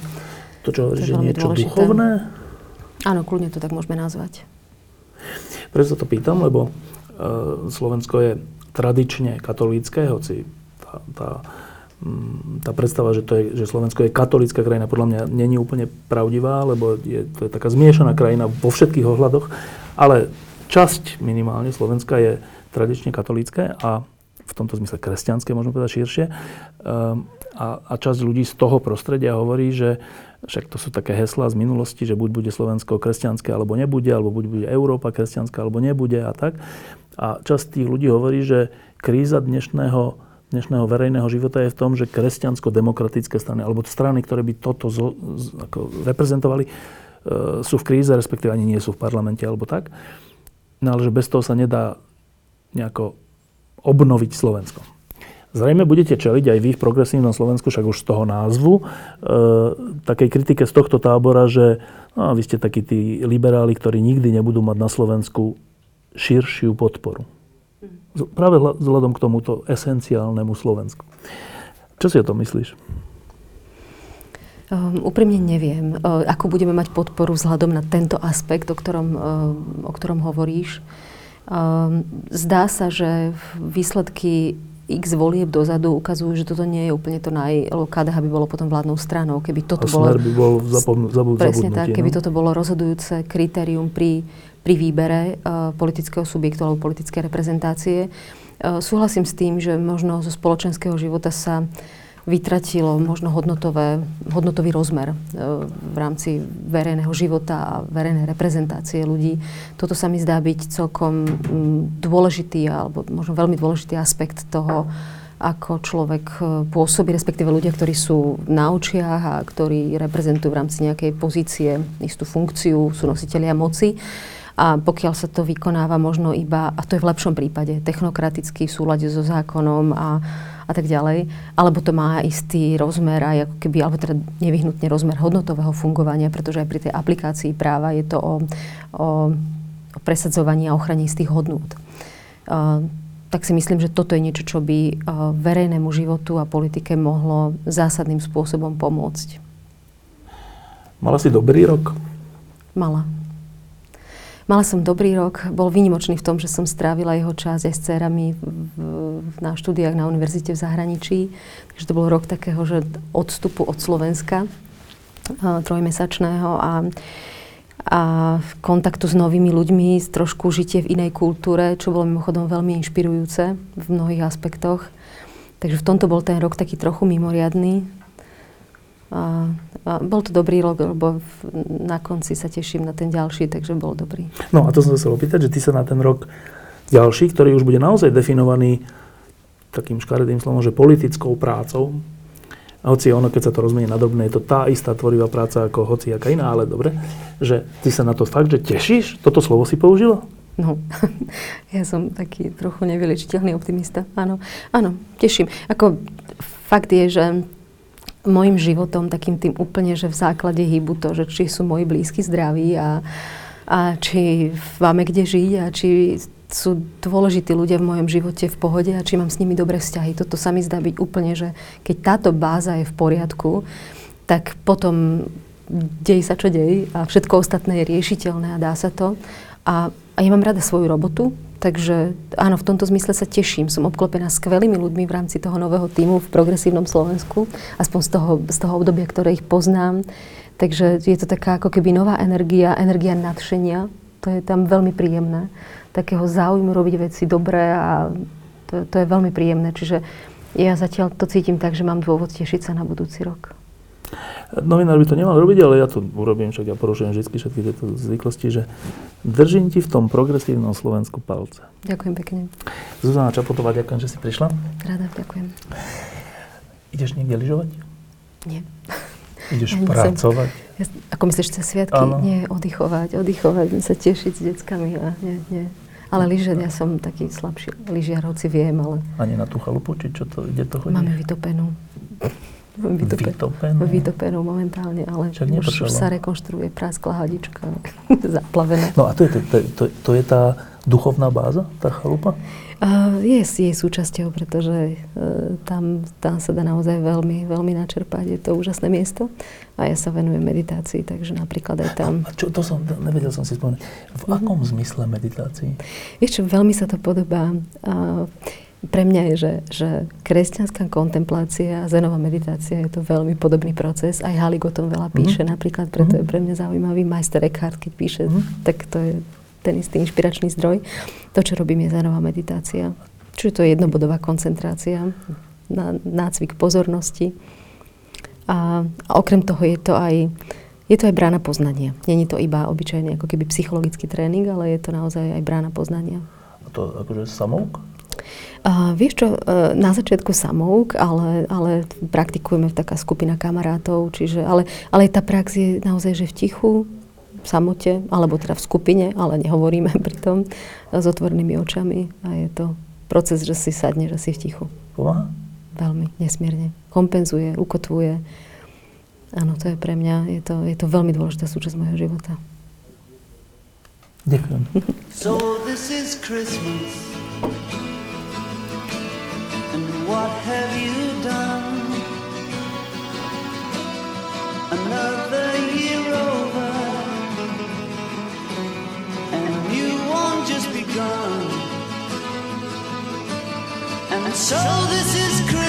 To, čo hovoríš, že niečo dôležité. duchovné? Áno, kľudne to tak môžeme nazvať. Preto sa to pýtam, lebo uh, Slovensko je tradične katolícké, hoci tá, tá tá predstava, že, to je, že Slovensko je katolícka krajina, podľa mňa není úplne pravdivá, lebo je, to je taká zmiešaná krajina vo všetkých ohľadoch. Ale časť minimálne Slovenska je tradične katolícke a v tomto zmysle kresťanské, možno povedať širšie. Um, a, a časť ľudí z toho prostredia hovorí, že však to sú také heslá z minulosti, že buď bude Slovensko kresťanské, alebo nebude, alebo buď bude Európa kresťanská, alebo nebude a tak. A časť tých ľudí hovorí, že kríza dnešného, dnešného verejného života je v tom, že kresťansko-demokratické strany, alebo strany, ktoré by toto zo, z, ako reprezentovali, e, sú v kríze, respektíve ani nie sú v parlamente, alebo tak. No ale že bez toho sa nedá nejako obnoviť Slovensko. Zrejme budete čeliť aj vy v progresívnom Slovensku, však už z toho názvu, e, takej kritike z tohto tábora, že no, vy ste takí tí liberáli, ktorí nikdy nebudú mať na Slovensku širšiu podporu. Práve vzhľadom k tomuto esenciálnemu Slovensku. Čo si o tom myslíš? Um, úprimne neviem, uh, ako budeme mať podporu vzhľadom na tento aspekt, o ktorom, uh, o ktorom hovoríš. Um, zdá sa, že výsledky x volieb dozadu ukazujú, že toto nie je úplne to naj... KDH by bolo potom vládnou stranou. Keby toto a bolo... by bol zapom- zabud- Presne tak, keby no? toto bolo rozhodujúce kritérium pri, pri výbere uh, politického subjektu alebo politické reprezentácie. Uh, súhlasím s tým, že možno zo spoločenského života sa vytratilo možno hodnotové, hodnotový rozmer e, v rámci verejného života a verejnej reprezentácie ľudí. Toto sa mi zdá byť celkom dôležitý alebo možno veľmi dôležitý aspekt toho, ako človek pôsobí, respektíve ľudia, ktorí sú na očiach a ktorí reprezentujú v rámci nejakej pozície istú funkciu, sú nositeľia moci. A pokiaľ sa to vykonáva možno iba, a to je v lepšom prípade, technokraticky v súlade so zákonom a, a tak ďalej. Alebo to má istý rozmer aj ako keby, alebo teda nevyhnutne rozmer hodnotového fungovania, pretože aj pri tej aplikácii práva je to o, o, o presadzovaní a ochrane istých hodnôt. Uh, tak si myslím, že toto je niečo, čo by uh, verejnému životu a politike mohlo zásadným spôsobom pomôcť. Mala si dobrý rok? Mala. Mala som dobrý rok, bol výnimočný v tom, že som strávila jeho čas aj s dcerami v, v, na štúdiách na univerzite v zahraničí. Takže to bol rok takého, že odstupu od Slovenska trojmesačného a, a kontaktu s novými ľuďmi, trošku žitie v inej kultúre, čo bolo mimochodom veľmi inšpirujúce v mnohých aspektoch. Takže v tomto bol ten rok taký trochu mimoriadný. A, a bol to dobrý rok, lebo v, na konci sa teším na ten ďalší, takže bol dobrý. No a to som sa chcel opýtať, že ty sa na ten rok ďalší, ktorý už bude naozaj definovaný takým škaredým slovom, že politickou prácou, a hoci ono, keď sa to rozmenie na drobné, je to tá istá tvorivá práca ako hoci aká iná, ale dobre, že ty sa na to fakt, že tešíš? Toto slovo si použila? No, ja som taký trochu nevylečiteľný optimista. Áno, áno, teším. Ako fakt je, že môjim životom takým tým úplne, že v základe hýbu to, že či sú moji blízky zdraví a, a či máme kde žiť a či sú dôležití ľudia v mojom živote v pohode a či mám s nimi dobré vzťahy. Toto sa mi zdá byť úplne, že keď táto báza je v poriadku, tak potom dej sa čo dej a všetko ostatné je riešiteľné a dá sa to. A, a ja mám rada svoju robotu, Takže áno, v tomto zmysle sa teším. Som obklopená skvelými ľuďmi v rámci toho nového týmu v progresívnom Slovensku, aspoň z toho, z toho obdobia, ktoré ich poznám. Takže je to taká ako keby nová energia, energia nadšenia. To je tam veľmi príjemné. Takého záujmu robiť veci dobré a to, to je veľmi príjemné. Čiže ja zatiaľ to cítim tak, že mám dôvod tešiť sa na budúci rok. Novinár by to nemal robiť, ale ja to urobím, však ja porušujem vždy všetky tieto zvyklosti, že držím ti v tom progresívnom Slovensku palce. Ďakujem pekne. Zuzana Čapotová, ďakujem, že si prišla. Rada, ďakujem. Ideš niekde lyžovať? Nie. Ideš ja pracovať? Ja, ako myslíš, cez sviatky? Ano. Nie, oddychovať, oddychovať, sa tešiť s deckami a nie, nie. Ale lyže, ja som taký slabší lyžiar, hoci viem, ale... Ani na tú chalupu, či čo to, ide to chodí? Máme vytopenú. Vytope, vytopenú? Vytopenú momentálne, ale Však už, už sa rekonštruuje praskla hadička, zaplavená. No a to je, to, to, to je tá duchovná báza, tá chalupa? Uh, je jej súčasťou, pretože uh, tam, tam sa dá naozaj veľmi, veľmi načerpať. Je to úžasné miesto a ja sa venujem meditácii, takže napríklad aj tam. A čo, to som, nevedel som si spomenúť. V mm-hmm. akom zmysle meditácii? Vieš čo, veľmi sa to podobá. Uh, pre mňa je, že, že kresťanská kontemplácia a zenová meditácia je to veľmi podobný proces. Aj Halik o tom veľa mhm. píše, mm-hmm. napríklad, preto mm-hmm. je pre mňa zaujímavý majster Eckhart, keď píše, mm-hmm. tak to je, ten istý inšpiračný zdroj. To, čo robím, je zánová meditácia. Čiže to je jednobodová koncentrácia, na, nácvik pozornosti. A, a okrem toho je to aj je to aj brána poznania. Není to iba obyčajný ako keby psychologický tréning, ale je to naozaj aj brána poznania. A to akože samouk? Uh, vieš čo, uh, na začiatku samouk, ale, ale praktikujeme taká skupina kamarátov, čiže, ale, ale tá prax je naozaj, že v tichu, v samote, alebo teda v skupine, ale nehovoríme pri tom, s otvorenými očami a je to proces, že si sadne, že si v tichu. Pomáha? Veľmi, nesmierne. Kompenzuje, ukotvuje. Áno, to je pre mňa, je to, je to veľmi dôležitá súčasť mojho života. Ďakujem. So this is Christmas what have you done? Another year over And you won't just begun And so this is Christmas